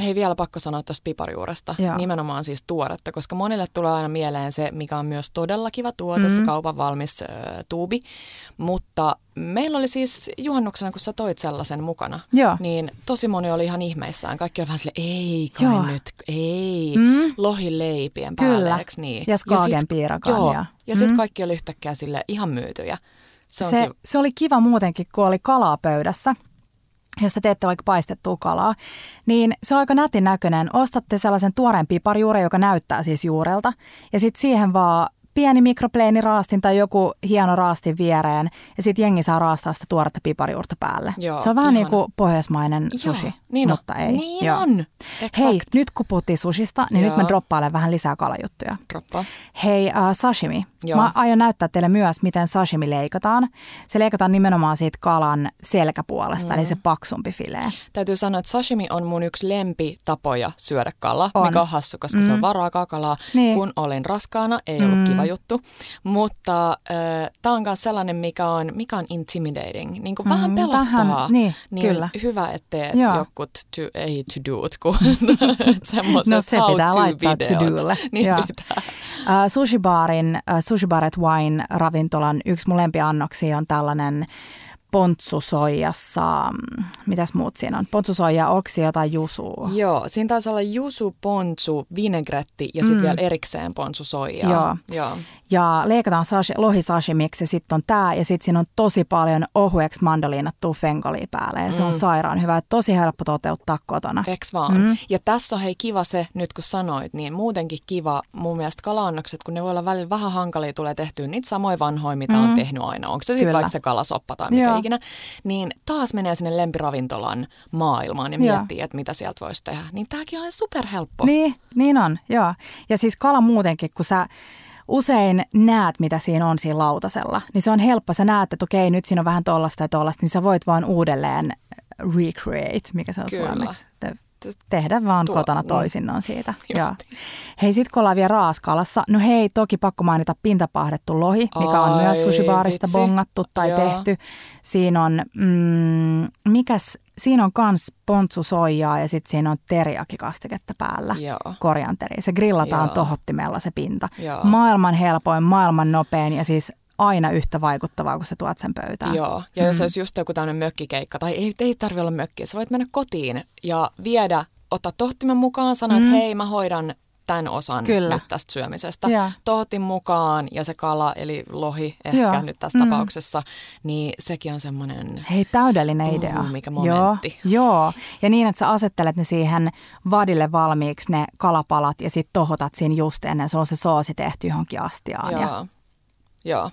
Hei vielä pakko sanoa tuosta piparjuuresta, Joo. nimenomaan siis tuoretta, koska monille tulee aina mieleen se, mikä on myös todella kiva tuote, mm. se kaupan valmis äh, tuubi. Mutta meillä oli siis juhannuksena, kun sä toit sellaisen mukana, Joo. niin tosi moni oli ihan ihmeissään. Kaikki oli vähän sille, ei kai Joo. nyt, ei, Mm. lohileipien päälle, Kyllä. niin? Ja skagen sit- piirakan Joo, ja- ja sitten Mm. kaikki oli yhtäkkiä sille ihan myytyjä. Se, Se, kiva. se oli kiva muutenkin, kun oli kalaa pöydässä. Jos te teette vaikka paistettua kalaa, niin se on aika nätin näköinen. Ostatte sellaisen tuoreen piparjuuren, joka näyttää siis juurelta. Ja sitten siihen vaan pieni mikropleeniraastin tai joku hieno raastin viereen. Ja sitten jengi saa raastaa sitä tuoretta piparjuurta päälle. Joo, se on vähän ihana. niin kuin pohjoismainen sushi, Joo, niin mutta on. ei. Niin Joo. on. Hei, Exakt. nyt kun puhuttiin sushista, niin nyt Joo. mä droppailen vähän lisää kalajuttuja. Droppa. Hei, uh, sashimi. Joo. Mä aion näyttää teille myös, miten sashimi leikataan. Se leikataan nimenomaan siitä kalan selkäpuolesta, mm. eli se paksumpi filee. Täytyy sanoa, että sashimi on mun yksi lempitapoja syödä kala, On. mikä on hassu, koska mm. se on varaakaa kalaa. Niin. Kun olin raskaana, ei ollut Mm. kiva juttu. Mutta äh, tämä on myös sellainen, mikä on, mikä on intimidating, niin kuin Mm, vähän pelottaa. vähän, niin, kyllä. hyvä, että teet Joo. jokut, to, ei to do't, kun semmoiset No se pitää to laittaa videot. to-dolle. Niin Joo. pitää. Uh, sushi Barin, uh, Sushi Bar at Wine ravintolan yksi mun lempiannoksia on tällainen pontsusoijassa, mm, mitäs muut siinä on? Pontsusoija, oksi jotain jusua. Joo, siinä taisi olla jusu, ponsu, vinegretti ja sitten Mm. vielä erikseen ponsu soijaa. Joo. Joo. Ja leikataan sashi, lohi sashimiksi ja sitten on tämä ja sitten siinä on tosi paljon ohueksi mandoliinattua fengolia päälle ja se on Mm. sairaan hyvä. Tosi helppo toteuttaa kotona. Eks vaan? Mm. Ja tässä on hei kiva se, nyt kun sanoit, niin muutenkin kiva mun mielestä kalaannokset, kun ne voi olla välillä vähän hankalia, tulee tehtyä niitä samoja vanhoja, mitä mm. On tehnyt aina. Onko se sitten vaikka se kalasoppa tai mikä Joo. ikinä. Niin taas menee sinne lempiravintolan maailmaan ja miettii, että mitä sieltä voisi tehdä. Niin tämäkin on ihan superhelppo. Niin, niin on, joo. Ja siis kala muutenkin, kun sä usein näet, mitä siinä on siinä lautasella, niin se on helppo. Sä näet, että okei, nyt siinä on vähän tollasta ja tollasta, niin sä voit vaan uudelleen recreate, mikä se on Kyllä. suomeksi. Tehdä vaan Tuo- kotona mm. toisinnon siitä. Joo. Hei, sit kun ollaan vielä raaskalassa, no hei, toki pakko mainita pintapahdettu lohi, mikä on Ai, myös sushibaarista vitsi. bongattu tai Joo. tehty. Siinä on, mm, mikäs, siinä on kans pontsusoijaa ja sitten siinä on teriakikastiketta päällä. Joo. Korianteri. Se grillataan Joo. tohottimella se pinta. Joo. Maailman helpoin, maailman nopein ja siis aina yhtä vaikuttavaa, kun sä tuot sen pöytään. Joo, ja jos olisi just joku tämmöinen mökkikeikka, tai ei, ei tarvitse olla mökki, sä voit mennä kotiin ja viedä, ottaa tohtimen mukaan, sanoa, Mm. että hei, mä hoidan tämän osan Kyllä. nyt tästä syömisestä. Joo. Tohtin mukaan ja se kala, eli lohi ehkä Joo. nyt tässä Mm. tapauksessa, niin sekin on semmoinen, Hei, täydellinen Uhu, idea. mikä momentti. Joo, joo, ja niin, että sä asettelet ne siihen vadille valmiiksi ne kalapalat ja sitten tohotat siinä just ennen. Sulla on se soosi tehty johonkin astiaan. Ja, joo.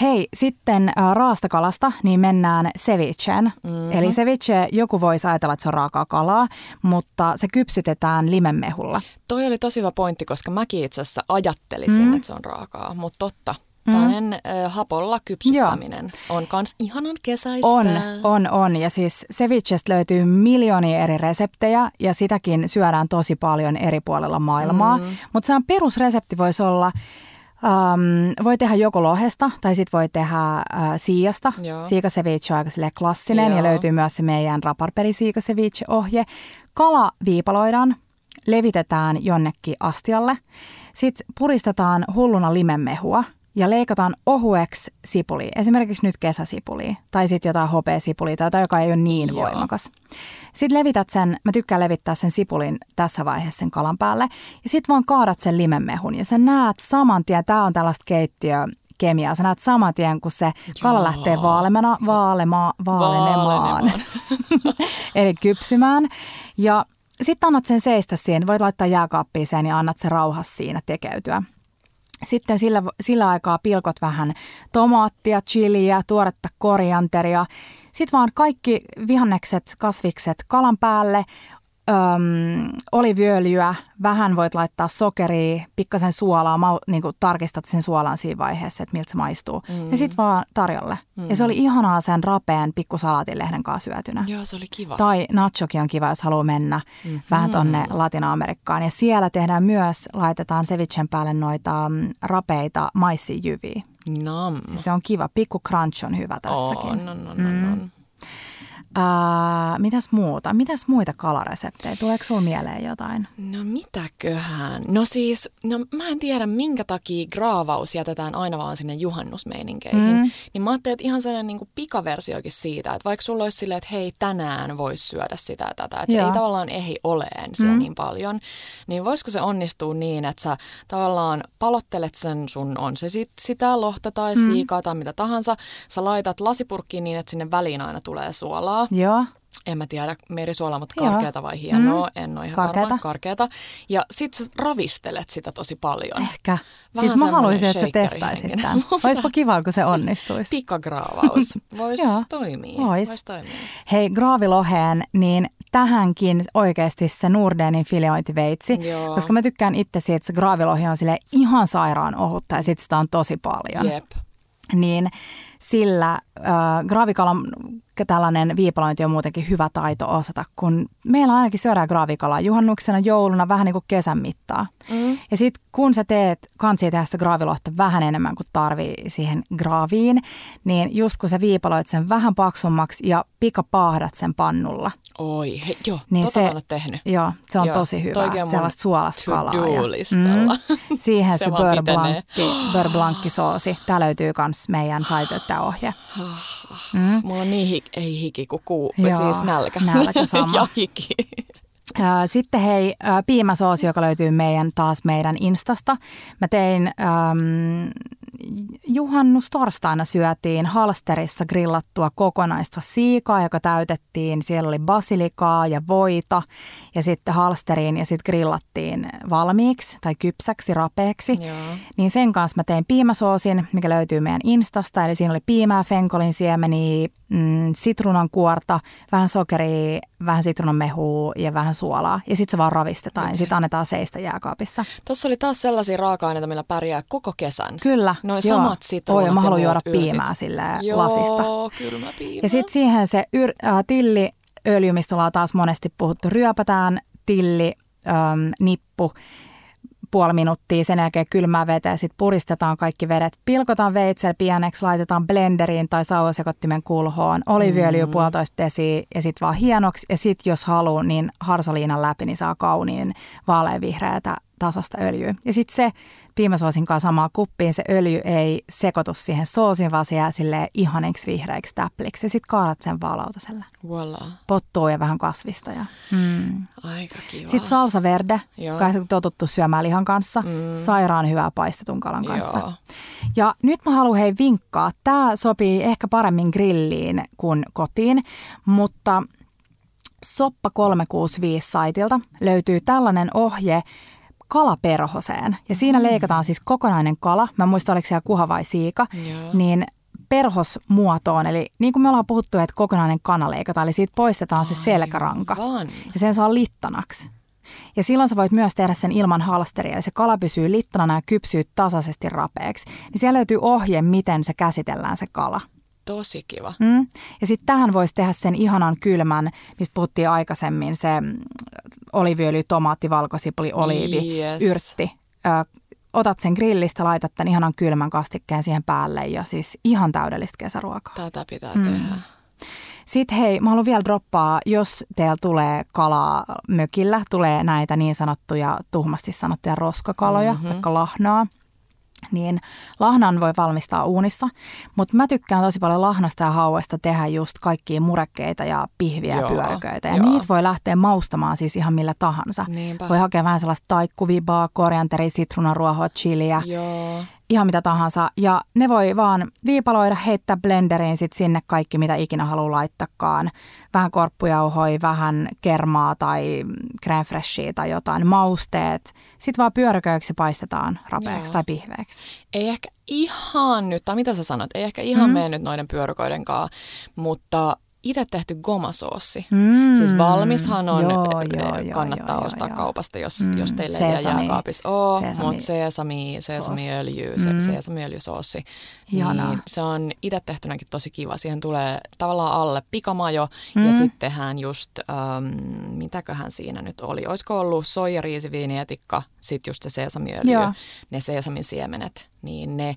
Hei, sitten äh, raastakalasta niin mennään cevicheen. Mm-hmm. Eli ceviche, joku voisi ajatella, että se on raakaa kalaa, mutta se kypsytetään limenmehulla. Toi oli tosi hyvä pointti, koska mäkin itse asiassa ajattelisin, mm-hmm. että se on raakaa, mutta totta. Tällainen mm. äh, hapolla kypsyttäminen Joo. on kans ihanan kesäistä. On, on, on. Ja siis cevichestä löytyy miljoonia eri reseptejä ja sitäkin syödään tosi paljon eri puolella maailmaa. Mm. Mutta se on perusresepti voisi olla Um, voi tehdä joko lohesta tai sitten voi tehdä uh, siijasta. Siika ceviche on aika klassinen Joo. ja löytyy myös se meidän raparperi siika ceviche-ohje. Kala viipaloidaan, levitetään jonnekin astialle. Sitten puristetaan hulluna limenmehua ja leikataan ohueksi sipuli, esimerkiksi nyt kesäsipuli tai sitten jotain hopeasipuli tai jotain, joka ei ole niin Joo. voimakas. Sitten levität sen, mä tykkään levittää sen sipulin tässä vaiheessa sen kalan päälle ja sitten vaan kaadat sen limenmehun ja sä näet saman tien, tää on tällaista keittiö, kemiaa. Sä näet saman tien, kun se kala Joo. lähtee vaalemana, vaalema, vaalenemaan, eli kypsymään. Ja sitten annat sen seistä siihen. Voit laittaa jääkaappiin sen ja annat sen rauhassa siinä tekeytyä. Sitten sillä, sillä aikaa pilkot vähän tomaattia, chiliä, tuoretta korianteria. Sitten vaan kaikki vihannekset, kasvikset kalan päälle, öm, oliviöljyä, vähän voit laittaa sokeria, pikkasen suolaa, ma, niin kuin tarkistat sen suolan siinä vaiheessa, että miltä se maistuu. Mm. Ja sitten vaan tarjolle. Mm. Ja se oli ihanaa sen rapeen pikkusalaatilehden kanssa syötynä. Joo, se oli kiva. Tai nachokin on kiva, jos haluaa mennä mm-hmm. vähän tonne Latina-Amerikkaan. Ja siellä tehdään myös, laitetaan cevichen päälle noita mm, rapeita maissijyviä. Nam. Se on kiva. Pikku crunch on hyvä tässäkin. Oh, no, no, no, mm. Ää, mitäs muuta? Mitäs muita kalareseptejä? Tuleeko sinulla mieleen jotain? No mitäköhän? No siis, no mä en tiedä minkä takia graavaus jätetään aina vaan sinne juhannusmeininkeihin. Mm. Niin mä ajattelin, että ihan sellainen niin pikaversiokin siitä, että vaikka sulla olisi silleen, että hei tänään voisi syödä sitä ja tätä, että se ei tavallaan ehdi oleen siellä mm. niin paljon, niin voisiko se onnistua niin, että sä tavallaan palottelet sen sun, on se sit sitä lohta tai mm. siikaa tai mitä tahansa, sä laitat lasipurkkiin niin, että sinne väliin aina tulee suolaa Joo. En mä tiedä, merisuola, mutta karkeata vai hienoa, mm. en ole ihan karkeata. varma, karkeata. Ja sit sä ravistelet sitä tosi paljon. Ehkä. Vähän siis mä haluaisin, että sä testaisit tämän. Olisipa kiva, kun se onnistuisi. Pikagraavaus. Voisi toimia. Vois. Vois toimia. Hei, graaviloheen, niin tähänkin oikeasti se Nordenin filiointiveitsi, Joo. koska mä tykkään itse siitä, että se graavilohi on sille ihan sairaan ohutta ja sit sitä on tosi paljon. Jep. Niin sillä äh, graavikalan tällainen viipalointi on muutenkin hyvä taito osata, kun meillä ainakin syödään graavikalaa juhannuksena, jouluna, vähän niin kuin kesän mittaa. Mm. Ja sitten kun sä teet kansi tehdä sitä graavilohta vähän enemmän kuin tarvii siihen graaviin, niin just kun sä viipaloit sen vähän paksummaksi ja pikapaahdat sen pannulla. Oi, he, joo, niin tota se, tehnyt. Joo, se on joo, tosi hyvä, sellaista suolasta kalaa. Mm, siihen se, se beurre, blankki, beurre blankki soosi. Tämä löytyy myös meidän saitelta ohje. Mm. Mulla on niin hik- ei hiki kuin kuu, Joo, siis nälkä. Nälkä sama. ja hiki. Sitten hei, piimäsoosi, joka löytyy meidän, taas meidän Instasta. Mä tein äm, juhannustorstaina syötiin halsterissa grillattua kokonaista siikaa, joka täytettiin. Siellä oli basilikaa ja voita ja sitten halsteriin ja sitten grillattiin valmiiksi tai kypsäksi, rapeeksi. Joo. Niin sen kanssa mä tein piimäsoosin, mikä löytyy meidän Instasta. Eli siinä oli piimää, fenkolin siemeniä, mm, sitruunan kuorta, vähän sokeria, vähän sitruunanmehua ja vähän suolaa. Ja sitten se vaan ravistetaan ja sitten annetaan seistä jääkaapissa. Tuossa oli taas sellaisia raaka-aineita, millä pärjää koko kesän. Kyllä. Noin samat sitruunat Oi, mä haluan juoda piimää sille lasista. Joo, kylmä piimä. Ja sitten siihen se yr- äh, tilli öljy, mistä ollaan taas monesti puhuttu, ryöpätään tilli, äm, nippu puoli minuuttia, sen jälkeen kylmää veteen, sitten puristetaan kaikki vedet, pilkotaan veitsellä pieneksi, laitetaan blenderiin tai sauvasekottimen kulhoon, oliviöljy mm. puolitoista desiä ja sitten vaan hienoksi. Ja sitten jos haluaa, niin harsoliinan läpi, niin saa kauniin vaaleanvihreätä tasasta öljyä. Ja sitten se piimäsoosin kanssa samaan kuppiin, se öljy ei sekoitu siihen soosiin, vaan se jää silleen ihaniksi vihreiksi täpliksi. Ja sitten kaadat sen vaan lautaselle. Pottuu ja vähän kasvista. Ja, mm. Aika kiva. Sitten salsa verde, joka on totuttu syömään lihan kanssa. Mm. Sairaan hyvää paistetun kalan kanssa. Joo. Ja nyt mä haluan hei vinkkaa. Tämä sopii ehkä paremmin grilliin kuin kotiin, mutta Soppa 365 saitilta löytyy tällainen ohje kalaperhoseen. Ja siinä leikataan siis kokonainen kala. Mä en muista, oliko siellä kuha vai siika. Joo. Niin perhosmuotoon, eli niin kuin me ollaan puhuttu, että kokonainen kana leikataan, eli siitä poistetaan se selkäranka Aivan. ja sen saa littanaksi. Ja silloin sä voit myös tehdä sen ilman halsteria, eli se kala pysyy littanana ja kypsyy tasaisesti rapeeksi. Niin siellä löytyy ohje, miten se käsitellään se kala. Tosi kiva. Mm. Ja sitten tähän voisi tehdä sen ihanan kylmän, mistä puhuttiin aikaisemmin, se oliviöljy, tomaatti, valkosipuli, oliivi, Yes. yrtti. Ö, otat sen grillistä, laitat tämän ihanan kylmän kastikkeen siihen päälle ja siis ihan täydellistä kesäruokaa. Tätä pitää Mm. tehdä. Sitten hei, mä haluan vielä droppaa, jos teillä tulee kalaa mökillä, tulee näitä niin sanottuja, tuhmasti sanottuja roskakaloja, mm-hmm. vaikka lahnaa, niin lahnan voi valmistaa uunissa, mutta mä tykkään tosi paljon lahnasta ja hauesta tehdä just kaikkia murekkeita ja pihviä ja Joo, pyöryköitä. Ja joo. niitä voi lähteä maustamaan siis ihan millä tahansa. Niinpä. Voi hakea vähän sellaista taikkuvibaa, korianteri, sitruunaruohoa, chiliä Joo. Ihan mitä tahansa. Ja ne voi vaan viipaloida, heittää blenderiin sit sinne kaikki, mitä ikinä haluaa laittakaan. Vähän korppujauhoi, vähän kermaa tai crème freshia tai jotain, mausteet. Sitten vaan pyöräköiksi paistetaan rapeaksi Joo. tai pihveeksi. Ei ehkä ihan nyt, tai mitä sä sanot, ei ehkä ihan mm. mene nyt noiden pyörykoiden kanssa, mutta itse tehty gomasoossi. Mm. Siis valmishan on, Joo, eh, joo, joo, kannattaa joo, ostaa joo. kaupasta, jos, Mm, jos teillä ei jääkaapissa ole, Sesami. mutta sesami, sesamiöljy, se, Mm. sesamiöljysoossi, Ihanaa. niin se on itse tehtynäkin tosi kiva. Siihen tulee tavallaan alle pikamajo Mm. ja sitten tehdään just, ähm, mitäköhän siinä nyt oli, olisiko ollut soija, riisi, viinietikka, sitten just se sesamiöljy, ne sesamin siemenet, niin ne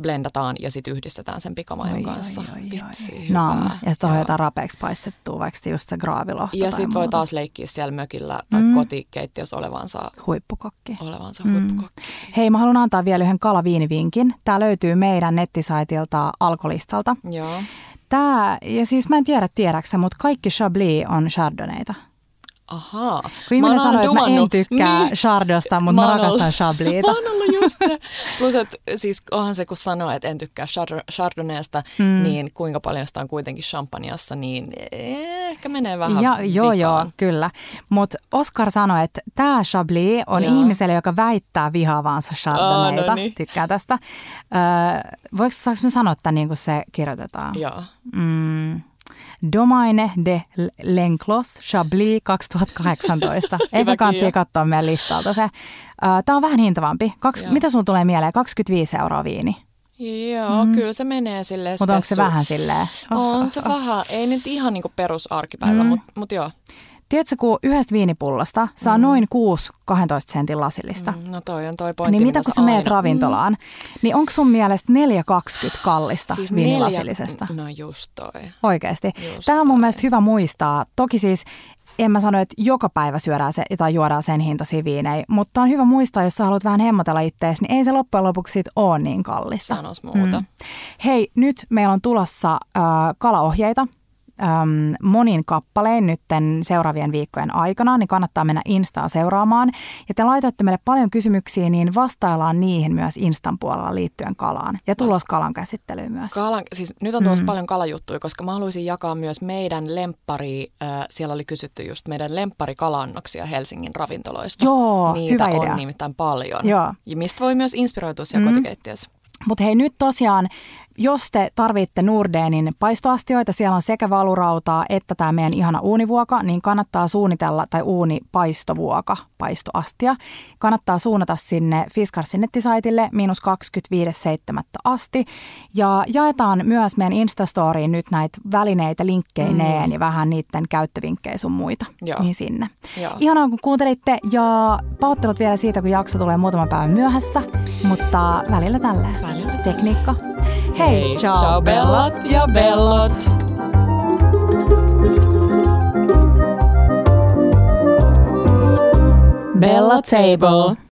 blendataan ja sitten yhdistetään sen pikamajon Oi, kanssa. oi, oi, oi. Vitsi, Naama. hyvää. Ja sitten on jotain rapeaksi paistettua, vaikka just se graavilohto Ja sitten voi taas leikkiä siellä mökillä tai Mm. kotikeittiössä olevansa, Huippukokki. olevansa Mm. mm. huippukokki. Hei, mä haluan antaa vielä yhden kalaviinivinkin. Tämä löytyy meidän nettisaitilta Alkolistalta. Joo. Tää, ja siis mä en tiedä tiedäksä, mutta kaikki Chablis on Chardonnayta. Ahaa. Kun ihminen sanoo, että mä en tykkää Niin. Chardosta, mutta mä, Mä rakastan Chablisita. Mä oon ollut just se. Plus, että siis onhan se, kun sanoo, että en tykkää Chard- Chardonnaysta, Mm. niin kuinka paljon sitä on kuitenkin champagneassa, niin ehkä menee vähän Ja, joo, joo, vikaan. kyllä. Mutta Oscar sanoi, että tämä Chablis on Joo. ihmiselle, joka väittää vihaavaansa Chardonnayta. Aa, no niin. Tykkää tästä. Öö, voiko, saanko mä sanoa tämän niin kuin se kirjoitetaan? Joo. Mm. Domaine de Lenclos Chablis 2018. Ehkä Hyvä kannattaa Kiia. katsoa meidän listalta se. Tämä on vähän hintavampi. Kaks, Joo. mitä sun tulee mieleen? 25 euroa viini. Joo, mm. kyllä se menee silleen Mutta onko se vähän silleen? On se vähän, ei nyt ihan niinku perusarkipäivä, mm. mutta mut joo. Tiedätkö, kun yhdestä viinipullosta saa mm. noin 6 12 sentin lasillista. Mm. Mm, no toi on toi pointti, Niin mitä kun sä meet aina- ravintolaan, niin onko sun mielestä 4,20 kallista siis viinilasillisesta? Neljä, no just toi. Oikeasti. Just Tämä on mun toi. mielestä hyvä muistaa. Toki siis en mä sano, että joka päivä syödään se, tai juodaan sen hintaisia viinejä, mutta on hyvä muistaa, jos sä haluat vähän hemmotella ittees, niin ei se loppujen lopuksi sit ole niin kallista. Sanos muuta. Mm. Hei, nyt meillä on tulossa äh, kalaohjeita äm, monin kappalein nytten seuraavien viikkojen aikana, niin kannattaa mennä Instaa seuraamaan. Ja te laitoitte meille paljon kysymyksiä, niin vastaillaan niihin myös Instan puolella liittyen kalaan. Ja tulos kalan käsittelyyn myös. Kalan, siis nyt on tulossa mm. paljon kalajuttuja, koska mä haluaisin jakaa myös meidän lemppari, äh, siellä oli kysytty just meidän lempparikalannoksia Helsingin ravintoloista. Joo, Niitä hyvä on idea. nimittäin paljon. Joo. Ja mistä voi myös inspiroitua siellä mm. kotikeittiössä. Mutta hei nyt tosiaan, jos te tarvitte Nordeenin paistoastioita, siellä on sekä valurautaa että tämä meidän ihana uunivuoka, niin kannattaa suunnitella, tai uunipaistovuoka, paistoastia, kannattaa suunnata sinne Fiskarsin nettisaitille miinus 25.7. asti. Ja jaetaan myös meidän Instastoriin nyt näitä välineitä linkkeineen mm. ja vähän niiden käyttövinkkejä sun muita. Joo. Niin sinne. Joo. Ihanaa kun kuuntelitte ja pahoittelut vielä siitä, kun jakso tulee muutaman päivän myöhässä, mutta välillä tällä. Välillä tällä. Tekniikka. Hei, ciao, ciao bellat ja bellot! Bella Table.